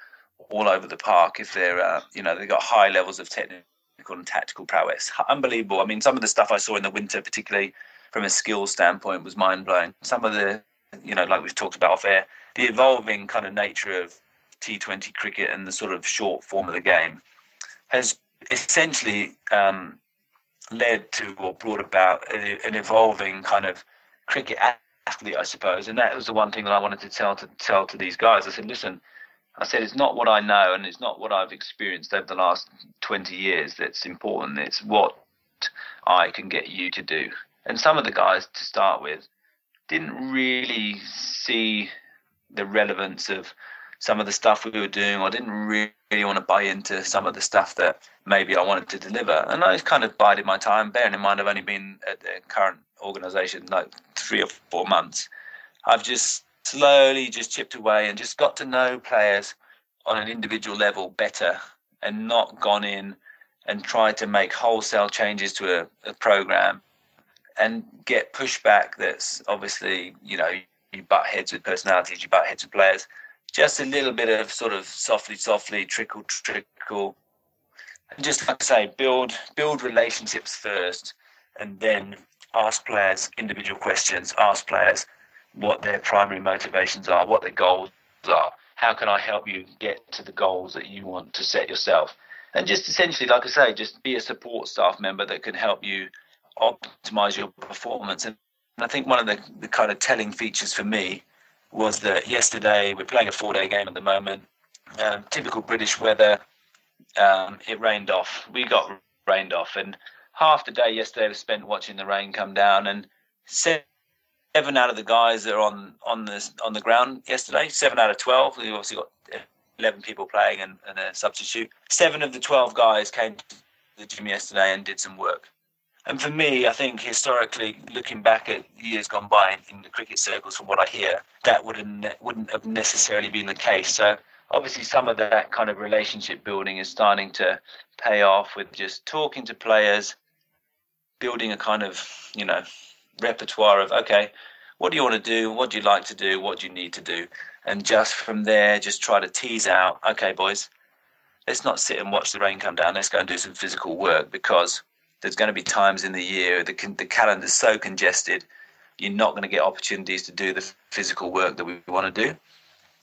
all over the park if they're, uh, you know, they've got high levels of technical and tactical prowess. Unbelievable. I mean, some of the stuff I saw in the winter, particularly from a skill standpoint was mind blowing. Some of the, you know, like we've talked about off air, the evolving kind of nature of T20 cricket and the sort of short form of the game has essentially um, led to or brought about an evolving kind of cricket athlete, I suppose. And that was the one thing that I wanted to tell to tell to these guys. I said, listen, I said it's not what I know and it's not what I've experienced over the last 20 years that's important. It's what I can get you to do and some of the guys to start with didn't really see the relevance of some of the stuff we were doing or didn't really, want to buy into some of the stuff that maybe I wanted to deliver. And I was kind of bided my time, bearing in mind I've only been at the current organization like three or four months. I've just slowly just chipped away and just got to know players on an individual level better and not gone in and tried to make wholesale changes to a, a program and get pushback that's obviously, you know, you butt heads with personalities, you butt heads with players. Just a little bit of sort of softly, softly, trickle, trickle. And just like I say, build build relationships first and then ask players individual questions, ask players what their primary motivations are, what their goals are. How can I help you get to the goals that you want to set yourself? And just essentially, like I say, just be a support staff member that can help you optimize your performance. And I think one of the, the kind of telling features for me was that yesterday we're playing a four day game at the moment, um, typical British weather, um, it rained off. We got rained off, and half the day yesterday was spent watching the rain come down. And seven out of the guys that are on on the on the ground yesterday, seven out of twelve. We obviously got eleven people playing and, and a substitute. Seven of the twelve guys came to the gym yesterday and did some work. And for me, I think historically, looking back at years gone by in the cricket circles, from what I hear, that wouldn't wouldn't have necessarily been the case. So obviously, some of that kind of relationship building is starting to pay off with just talking to players, building a kind of you know repertoire of okay, what do you want to do? What do you like to do? What do you need to do? And just from there, just try to tease out, okay, boys, let's not sit and watch the rain come down. Let's go and do some physical work because there's going to be times in the year the the calendar's so congested, you're not going to get opportunities to do the physical work that we want to do.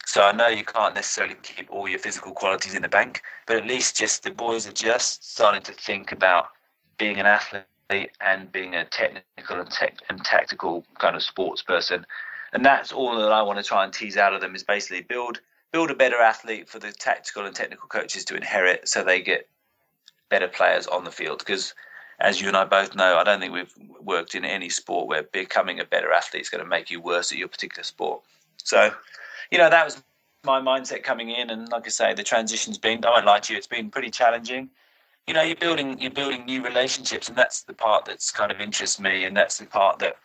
So I know you can't necessarily keep all your physical qualities in the bank, but at least just the boys are just starting to think about being an athlete and being a technical and, tech, and tactical kind of sports person. And that's all that I want to try and tease out of them is basically build build a better athlete for the tactical and technical coaches to inherit so they get better players on the field because as you and I both know, I don't think we've worked in any sport where becoming a better athlete is going to make you worse at your particular sport. So, you know, that was my mindset coming in, and like I say, the transition's been. I won't lie to you, it's been pretty challenging. You know, you're building you're building new relationships, and that's the part that's kind of interests me, and that's the part that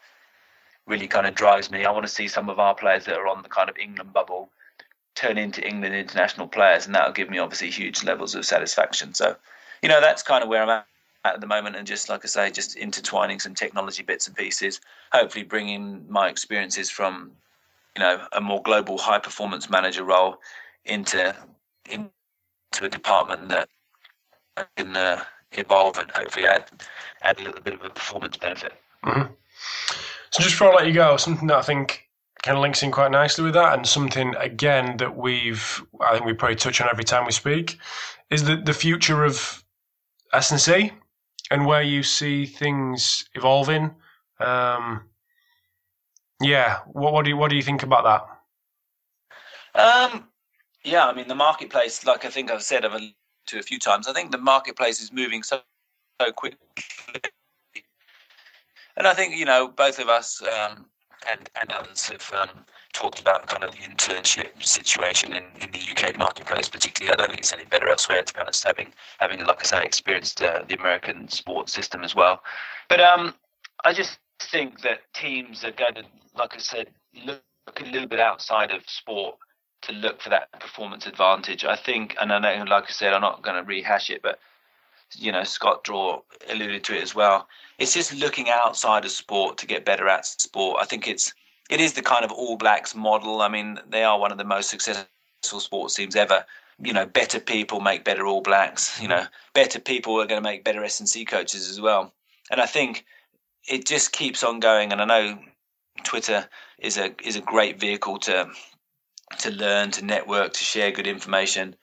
really kind of drives me. I want to see some of our players that are on the kind of England bubble turn into England international players, and that'll give me obviously huge levels of satisfaction. So, you know, that's kind of where I'm at at the moment and just like I say, just intertwining some technology bits and pieces, hopefully bringing my experiences from, you know, a more global high performance manager role into into a department that can uh, evolve and hopefully add add a little bit of a performance benefit. Mm-hmm. So just before I let you go, something that I think kind of links in quite nicely with that, and something again that we've I think we probably touch on every time we speak, is the the future of S&C and where you see things evolving. Um, yeah, what, what do you what do you think about that? Um, yeah, I mean the marketplace, like I think I've said I've to a few times. I think the marketplace is moving so so quickly, and I think you know both of us um, and and others have um, talked about kind of the internship situation in, in the UK marketplace, particularly. I don't think it's any better elsewhere, to be honest, having, having like I say, experienced uh, the American sports system as well. But um, I just think that teams are going to, like I said, look a little bit outside of sport to look for that performance advantage. I think, and I know, like I said, I'm not going to rehash it, but you know, Scott Drawer alluded to it as well. It's just looking outside of sport to get better at sport. I think it's it is the kind of All Blacks model. I mean, they are one of the most successful sports teams ever. You know, better people make better All Blacks. You know, better people are going to make better S&C coaches as well. And I think it just keeps on going. And I know Twitter is a is a great vehicle to to learn, to network, to share good information.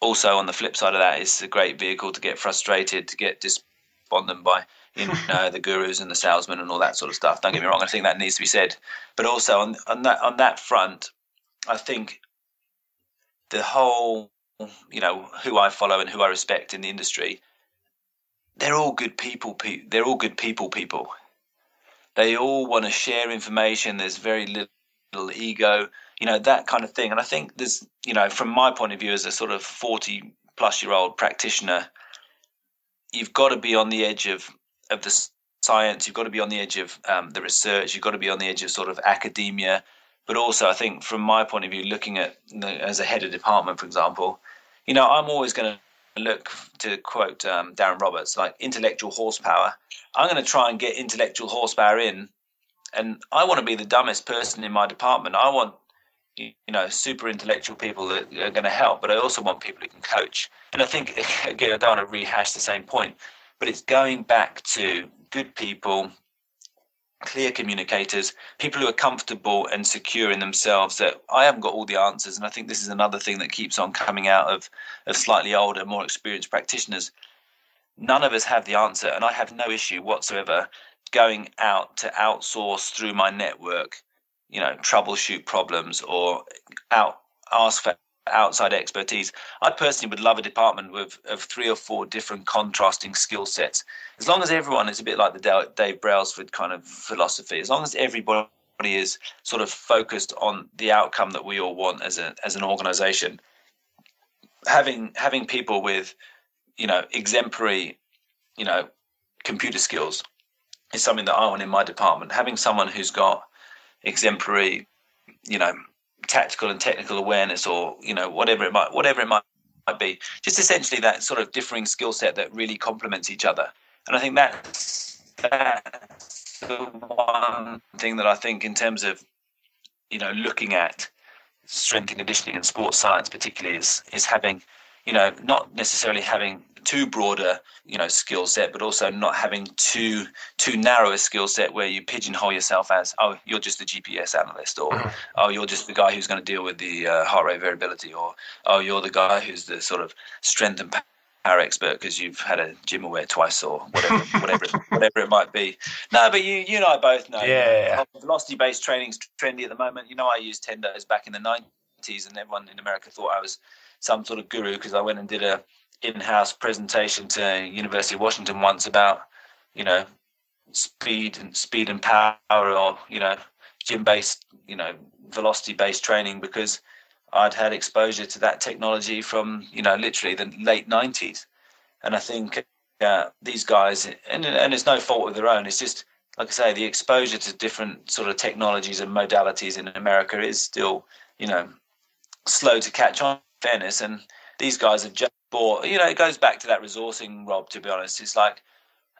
Also, on the flip side of that, it's a great vehicle to get frustrated, to get despondent by you [laughs] know the gurus and the salesmen and all that sort of stuff. Don't get me wrong, I think that needs to be said. But also on on that on that front, I think the whole you know who I follow and who I respect in the industry, they're all good people. Pe- they're all good people. People. They all want to share information. There's very little ego, you know that kind of thing. And I think there's you know from my point of view as a sort of forty plus year old practitioner, you've got to be on the edge of of the science. You've got to be on the edge of um, the research. You've got to be on the edge of sort of academia. But also, I think from my point of view, looking at as a head of department, for example, you know, I'm always going to look to quote um, Darren Roberts, like intellectual horsepower. I'm going to try and get intellectual horsepower in, and I want to be the dumbest person in my department. I want you know super intellectual people that are going to help, but I also want people who can coach. And I think [laughs] again, I don't want to rehash the same point, but it's going back to good people, clear communicators, people who are comfortable and secure in themselves that I haven't got all the answers. And I think this is another thing that keeps on coming out of, of slightly older, more experienced practitioners. None of us have the answer, and I have no issue whatsoever going out to outsource through my network, you know, troubleshoot problems or out ask for outside expertise. I personally would love a department with of three or four different contrasting skill sets. As long as everyone is a bit like the Dave Brailsford kind of philosophy, as long as everybody is sort of focused on the outcome that we all want as a as an organization, having having people with, you know, exemplary, you know, computer skills is something that I want in my department. Having someone who's got exemplary, you know, tactical and technical awareness or you know whatever it might whatever it might, might be just essentially that sort of differing skill set that really complements each other and i think that's that's the one thing that i think in terms of you know looking at strength and conditioning and sports science particularly is is having you know not necessarily having too broader you know skill set but also not having too too narrow a skill set where you pigeonhole yourself as oh you're just a gps analyst or mm-hmm. oh you're just the guy who's going to deal with the uh, heart rate variability or oh you're the guy who's the sort of strength and power expert because you've had a GymAware twice or whatever [laughs] whatever whatever it might be no but you you and i both know yeah, yeah. velocity based training's trendy at the moment you know i used tendos back in the 90s and everyone in america thought i was some sort of guru because i went and did a in-house presentation to University of Washington once about, you know, speed and speed and power, or you know, gym-based, you know, velocity-based training because I'd had exposure to that technology from, you know, literally the late '90s, and I think uh, these guys, and and it's no fault of their own. It's just like I say, the exposure to different sort of technologies and modalities in America is still, you know, slow to catch on. Fairness, and these guys have just bought. You know, it goes back to that resourcing, Rob. To be honest, it's like,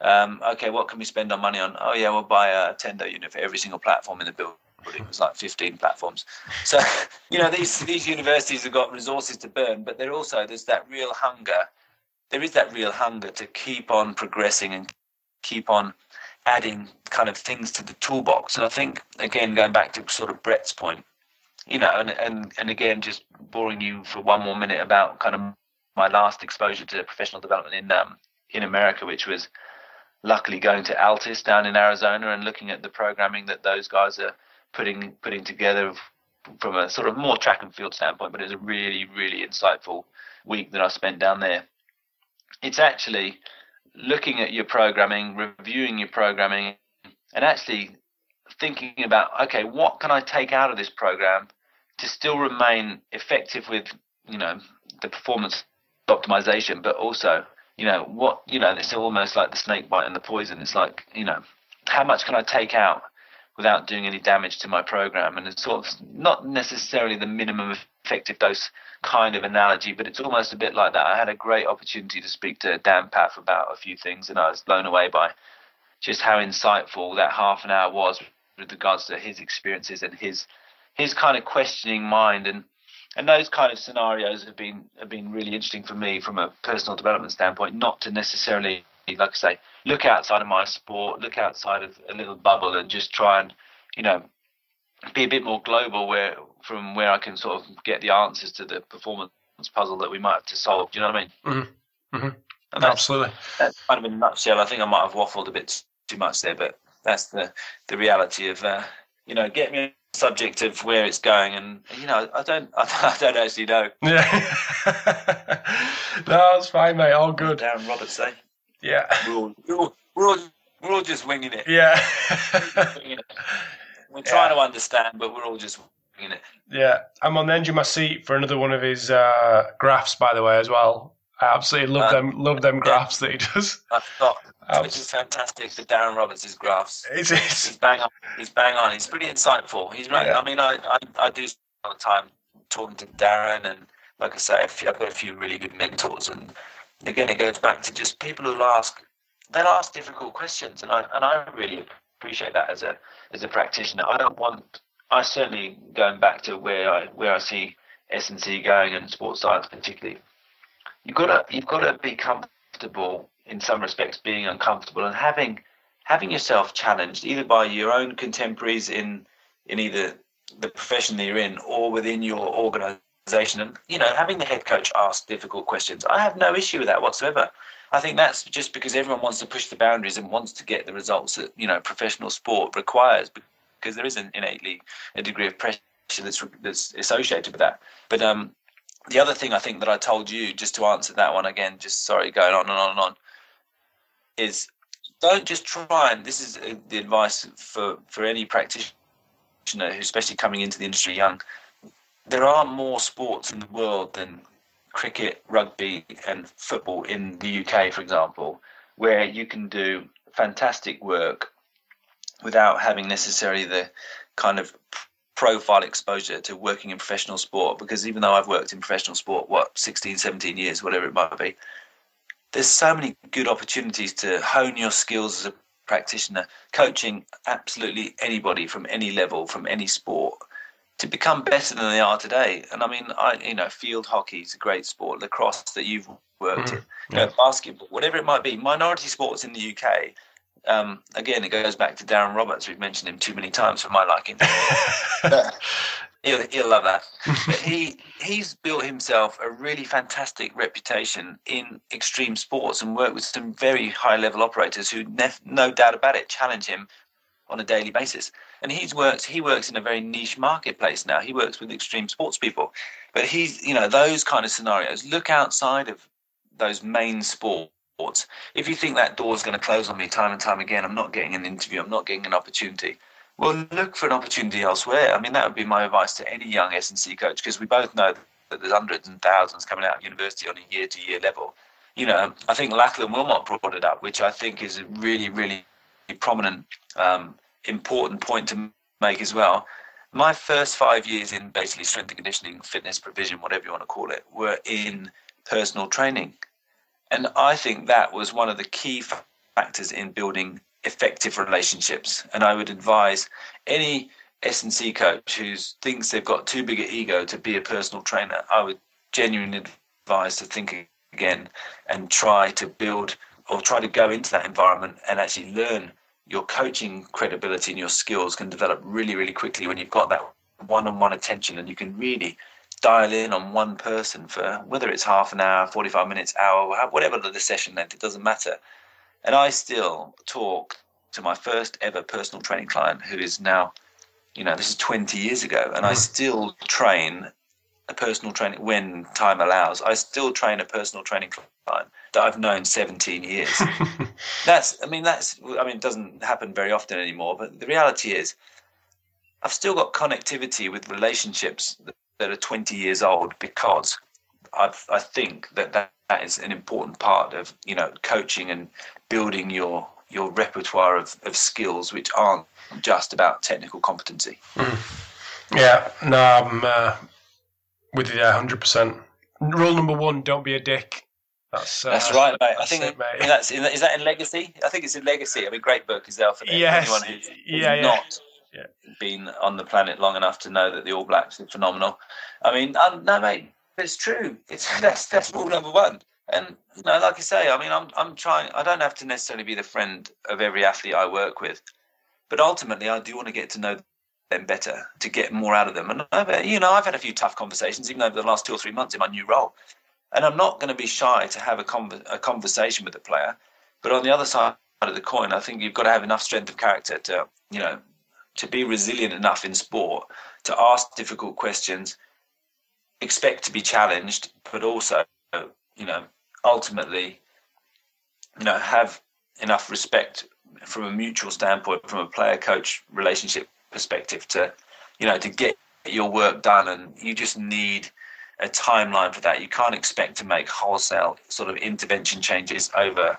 um, okay, what can we spend our money on? Oh yeah, we'll buy a Tendo unit for every single platform in the building. It was like 15 platforms. So, [laughs] you know, these these universities have got resources to burn, but there also there's that real hunger. There is that real hunger to keep on progressing and keep on adding kind of things to the toolbox. And I think again, going back to sort of Brett's point, you know, and and and again, just boring you for one more minute about kind of my last exposure to professional development in um, in America, which was luckily going to Altis down in Arizona and looking at the programming that those guys are putting putting together from a sort of more track and field standpoint. But it was a really really insightful week that I spent down there. It's actually looking at your programming, reviewing your programming, and actually thinking about okay, what can I take out of this program to still remain effective with you know the performance optimization, but also, you know, what, you know, it's almost like the snake bite and the poison. It's like, you know, how much can I take out without doing any damage to my program? And it's sort of not necessarily the minimum effective dose kind of analogy, but it's almost a bit like that. I had a great opportunity to speak to Dan Pfaff about a few things, and I was blown away by just how insightful that half an hour was with regards to his experiences and his his kind of questioning mind and and those kind of scenarios have been have been really interesting for me from a personal development standpoint. Not to necessarily, like I say, look outside of my sport, look outside of a little bubble, and just try and, you know, be a bit more global, where from where I can sort of get the answers to the performance puzzle that we might have to solve. Do you know what I mean? Mm-hmm. Mm-hmm. That's, Absolutely. That's kind of in a nutshell. I think I might have waffled a bit too much there, but that's the the reality of uh, you know, get me subject of where it's going, and you know, I don't, [laughs] I don't actually know. Yeah, [laughs] no, it's fine, mate. All good. Darren Roberts, say. Yeah, we're all, we're all, we're all, we're all just winging it. Yeah, [laughs] we're trying yeah. to understand, but we're all just winging it. Yeah, I'm on the edge of my seat for another one of his uh, graphs, by the way, as well. I absolutely love uh, them, love them graphs yeah. that he does. I thought which is fantastic for Darren Roberts' graphs. It is. He's bang on. He's bang on. He's pretty insightful. He's right. Yeah. I mean, I, I, I do all the time talking to Darren, and like I say, I've got a few really good mentors. And again, it goes back to just people who ask. They'll ask difficult questions, and I and I really appreciate that as a as a practitioner. I don't want. I certainly going back to where I where I see S and C going and sports science particularly. You've got to you've got to be comfortable in some respects being uncomfortable and having having yourself challenged either by your own contemporaries in in either the profession that you're in or within your organization. And you know having the head coach ask difficult questions i have no issue with that whatsoever. I think that's just because everyone wants to push the boundaries and wants to get the results that you know professional sport requires because there is an innately a degree of pressure that's that's associated with that. But um the other thing I think that I told you, just to answer that one again, just sorry, going on and on and on, is don't just try and this is uh, the advice for for any practitioner, who's especially coming into the industry young. There are more sports in the world than cricket, rugby, and football in the UK, for example, where you can do fantastic work without having necessarily the kind of profile exposure to working in professional sport because even though I've worked in professional sport what 16 17 years whatever it might be there's so many good opportunities to hone your skills as a practitioner coaching absolutely anybody from any level from any sport to become better than they are today. And I mean I you know field hockey is a great sport lacrosse that you've worked mm, in you know, basketball whatever it might be minority sports in the UK um, again, it goes back to Darren Roberts. We've mentioned him too many times for my liking. [laughs] he'll, he'll love that. But he he's built himself a really fantastic reputation in extreme sports and worked with some very high level operators who, nef- no doubt about it, challenge him on a daily basis. And he's worked. He works in a very niche marketplace now. He works with extreme sports people. But he's you know those kind of scenarios. Look outside of those main sports If you think that door is going to close on me time and time again, I'm not getting an interview, I'm not getting an opportunity. Well, look for an opportunity elsewhere. I mean, that would be my advice to any young S&C coach because we both know that there's hundreds and thousands coming out of university on a year-to-year level. You know, I think Lachlan Wilmot brought it up, which I think is a really, really prominent, um, important point to make as well. My first five years in basically strength and conditioning, fitness provision, whatever you want to call it, were in personal training. And I think that was one of the key factors in building effective relationships. And I would advise any S&C coach who thinks they've got too big an ego to be a personal trainer, I would genuinely advise to think again and try to build or try to go into that environment and actually learn your coaching credibility and your skills can develop really, really quickly when you've got that one-on-one attention and you can really dial in on one person for whether it's half an hour, 45 minutes, hour, whatever the session length, it doesn't matter. And I still talk to my first ever personal training client who is now, you know, this is 20 years ago, and I mm. still train a personal training when time allows. I still train a personal training client that I've known 17 years. [laughs] that's, I mean, that's, I mean, it doesn't happen very often anymore, but the reality is, I've still got connectivity with relationships that are 20 years old because I've, I think that, that that is an important part of you know coaching and building your your repertoire of, of skills which aren't just about technical competency. Mm. Yeah, no, I'm uh, with you there, hundred percent. Rule number one: don't be a dick. That's, uh, that's right, mate. I think it, mate. that's is that in Legacy. I think it's in Legacy. I mean, great book is there for yes. anyone who's, who's yeah, not yeah. been on the planet long enough to know that the All Blacks are phenomenal. I mean, um, no, mate, it's true. It's [laughs] that's that's rule number one. And you know, like I say, I mean, I'm I'm trying. I don't have to necessarily be the friend of every athlete I work with, but ultimately, I do want to get to know them better to get more out of them. And I've, you know, I've had a few tough conversations, even over the last two or three months in my new role. And I'm not going to be shy to have a, con- a conversation with the player. But on the other side of the coin, I think you've got to have enough strength of character to, you know, to be resilient enough in sport to ask difficult questions, expect to be challenged, but also, you know, ultimately, you know, have enough respect from a mutual standpoint, from a player coach relationship perspective to, you know, to get your work done. And you just need a timeline for that. You can't expect to make wholesale sort of intervention changes over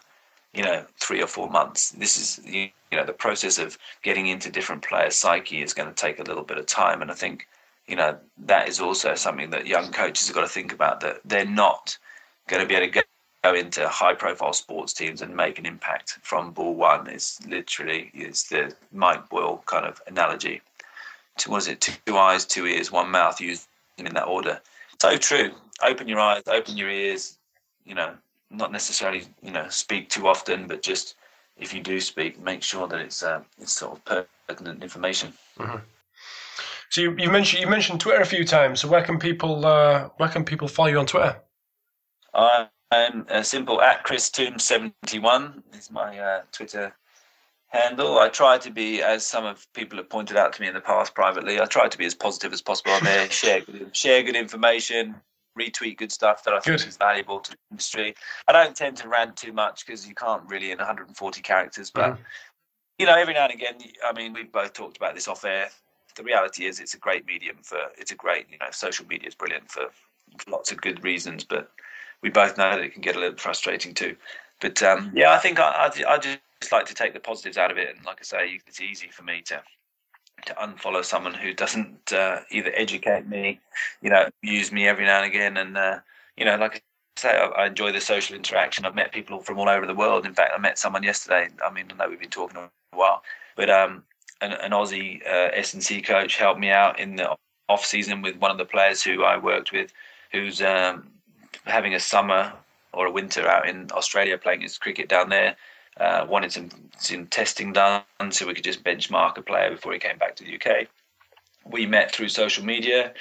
you know three or four months. This is you know the process of getting into different players psyche is going to take a little bit of time and i think you know that is also something that young coaches have got to think about that they're not going to be able to go into high profile sports teams and make an impact from ball one. Is literally is the mike boyle kind of analogy. To was it? Two eyes two ears one mouth used in that order. So true. Open your eyes open your ears you know not necessarily you know speak too often, but just if you do speak, make sure that it's uh, it's sort of pertinent information. Mm-hmm. So you, you mentioned you mentioned Twitter a few times. So where can people uh, where can people follow you on Twitter? I'm a simple at Chris Toom seventy one is my uh, Twitter handle. I try to be, as some of people have pointed out to me in the past privately, I try to be as positive as possible on there. [laughs] share good, share good information, retweet good stuff that I think Good. is valuable to the industry. I don't tend to rant too much because you can't really in 140 characters, but Mhm. you know, every now and again, I mean, we've both talked about this off air. The reality is, it's a great medium for. It's a great, you know, social media is brilliant for, for lots of good reasons, but we both know that it can get a little frustrating too. But um, yeah, I think I, I, I just like to take the positives out of it, and like I say, it's easy for me to to unfollow someone who doesn't uh, either educate me, you know, use me every now and again, and uh, you know, like I say, I, I enjoy the social interaction. I've met people from all over the world. In fact, I met someone yesterday. I mean, I know we've been talking a while, but um, an, an Aussie uh, S and C coach helped me out in the off season with one of the players who I worked with, who's um, having a summer or a winter out in Australia playing his cricket down there. Uh, wanted some, some testing done so we could just benchmark a player before he came back to the UK. We met through social media.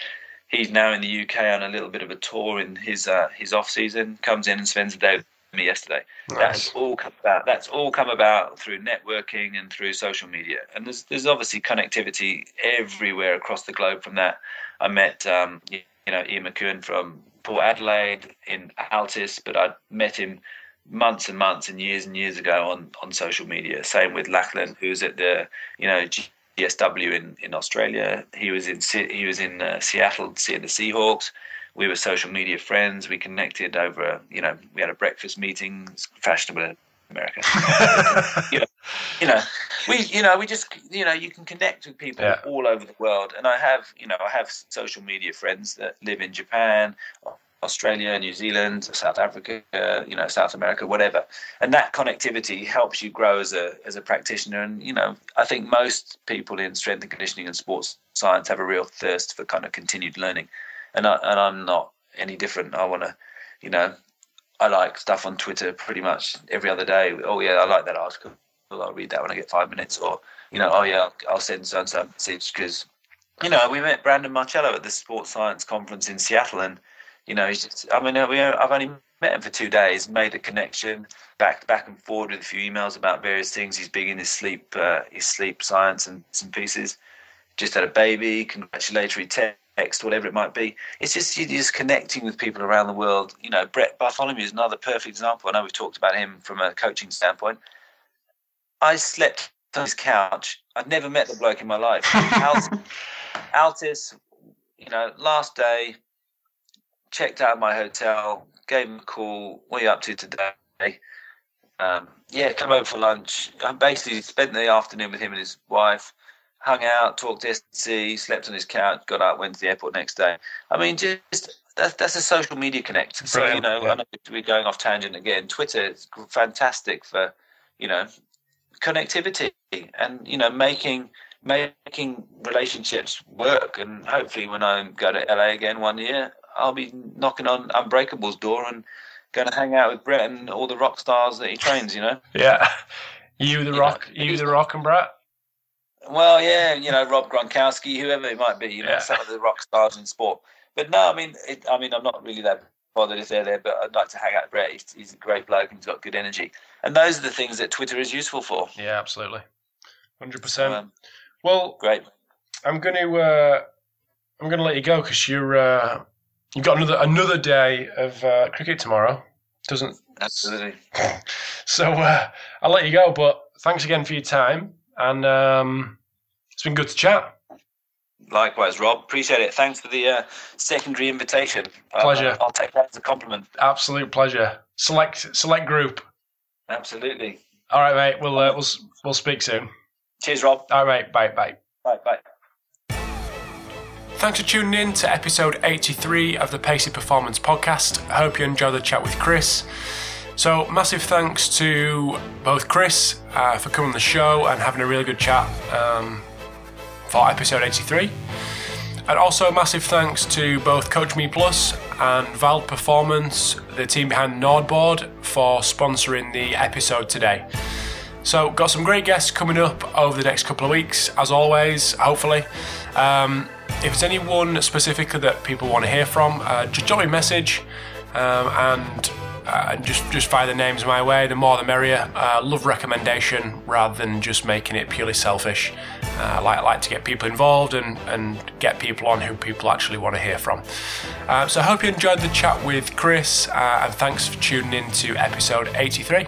He's now in the UK on a little bit of a tour in his uh, his off season. Comes in and spends a day with me yesterday. That's all come about. That's all come about through networking and through social media. And there's there's obviously connectivity everywhere across the globe. From that, I met um, you, you know Ian McKeown from Port Adelaide in Altis, but I met him months and months and years and years ago on on social media. Same with Lachlan, who's at the you know GSW in in Australia. He was in he was in uh, Seattle seeing the Seahawks. We were social media friends. We connected over you know we had a breakfast meeting. It's fashionable in America. [laughs] you, know, you know, we you know we just you know you can connect with people Yeah. all over the world. And I have you know I have social media friends that live in Japan, Australia, New Zealand, South Africa, uh, you know, South America, whatever. And that connectivity helps you grow as a as a practitioner. And you know, I think most people in strength and conditioning and sports science have a real thirst for kind of continued learning. And I, and I'm not any different. I want to, you know, I like stuff on Twitter pretty much every other day. Oh yeah, I like that article. I'll read that when I get five minutes. Or you know, oh yeah, I'll, I'll send so and so message because. You know, we met Brandon Marcello at the Sports Science Conference in Seattle, and you know, he's just, I mean, we, I've only met him for two days, made a connection, back back and forward with a few emails about various things. He's big in his sleep, uh, his sleep science and some pieces. Just had a baby, congratulatory text, whatever it might be. It's just you're just connecting with people around the world. You know, Brett Bartholomew is another perfect example. I know we've talked about him from a coaching standpoint. I slept on his couch. I'd never met the bloke in my life. [laughs] Altis, Altis, you know, last day, checked out of my hotel, gave him a call. What are you up to today? Um, yeah, come over for lunch. I basically spent the afternoon with him and his wife, hung out, talked to SC, slept on his couch, got out, went to the airport next day. I mean, just that's that's a social media connect. So you know, yeah. I know we're going off tangent again. Twitter is fantastic for you know connectivity and you know making making relationships work. And hopefully, when I go to LA again one year, I'll be knocking on Unbreakable's door and going to hang out with Brett and all the rock stars that he trains. You know. [laughs] Yeah. You the You rock, know, you the rock and Brett. Well, yeah, you know, Rob Gronkowski, whoever it might be, you know, Yeah. some of the rock stars in sport. But no, I mean, it, I mean, I'm not really that bothered if they're there, but I'd like to hang out with Brett. He's, he's a great bloke and he's got good energy. And those are the things that Twitter is useful for. Yeah, absolutely, hundred percent. um, Well, great. I'm going to uh, I'm going to let you go because you're uh, you've got another another day of uh, cricket tomorrow. Doesn't Absolutely. [laughs] so uh, I'll let you go. But thanks again for your time, and um, it's been good to chat. Likewise, Rob. Appreciate it. Thanks for the uh, secondary invitation. I'll- Pleasure. I'll take that as a compliment. Absolute pleasure. Select select group. Absolutely. All right, mate. We'll uh, we'll we'll speak soon. Cheers, Rob. All right. Bye bye. Bye. Bye. Thanks for tuning in to episode 83 of the Pacey Performance Podcast. I hope you enjoyed the chat with Chris. So, massive thanks to both Chris uh, for coming on the show and having a really good chat um, for episode 83. And also, massive thanks to both Coach Me Plus and Vald Performance, the team behind NordBord, for sponsoring the episode today. So, got some great guests coming up over the next couple of weeks, as always, hopefully. Um, if there's anyone specifically that people want to hear from, uh, just drop me a message um, and uh, just just fire the names my way. The more the merrier. Uh, love recommendation rather than just making it purely selfish. Uh, I like, like to get people involved and, and get people on who people actually want to hear from. Uh, so I hope you enjoyed the chat with Chris, uh, and thanks for tuning in to episode 83.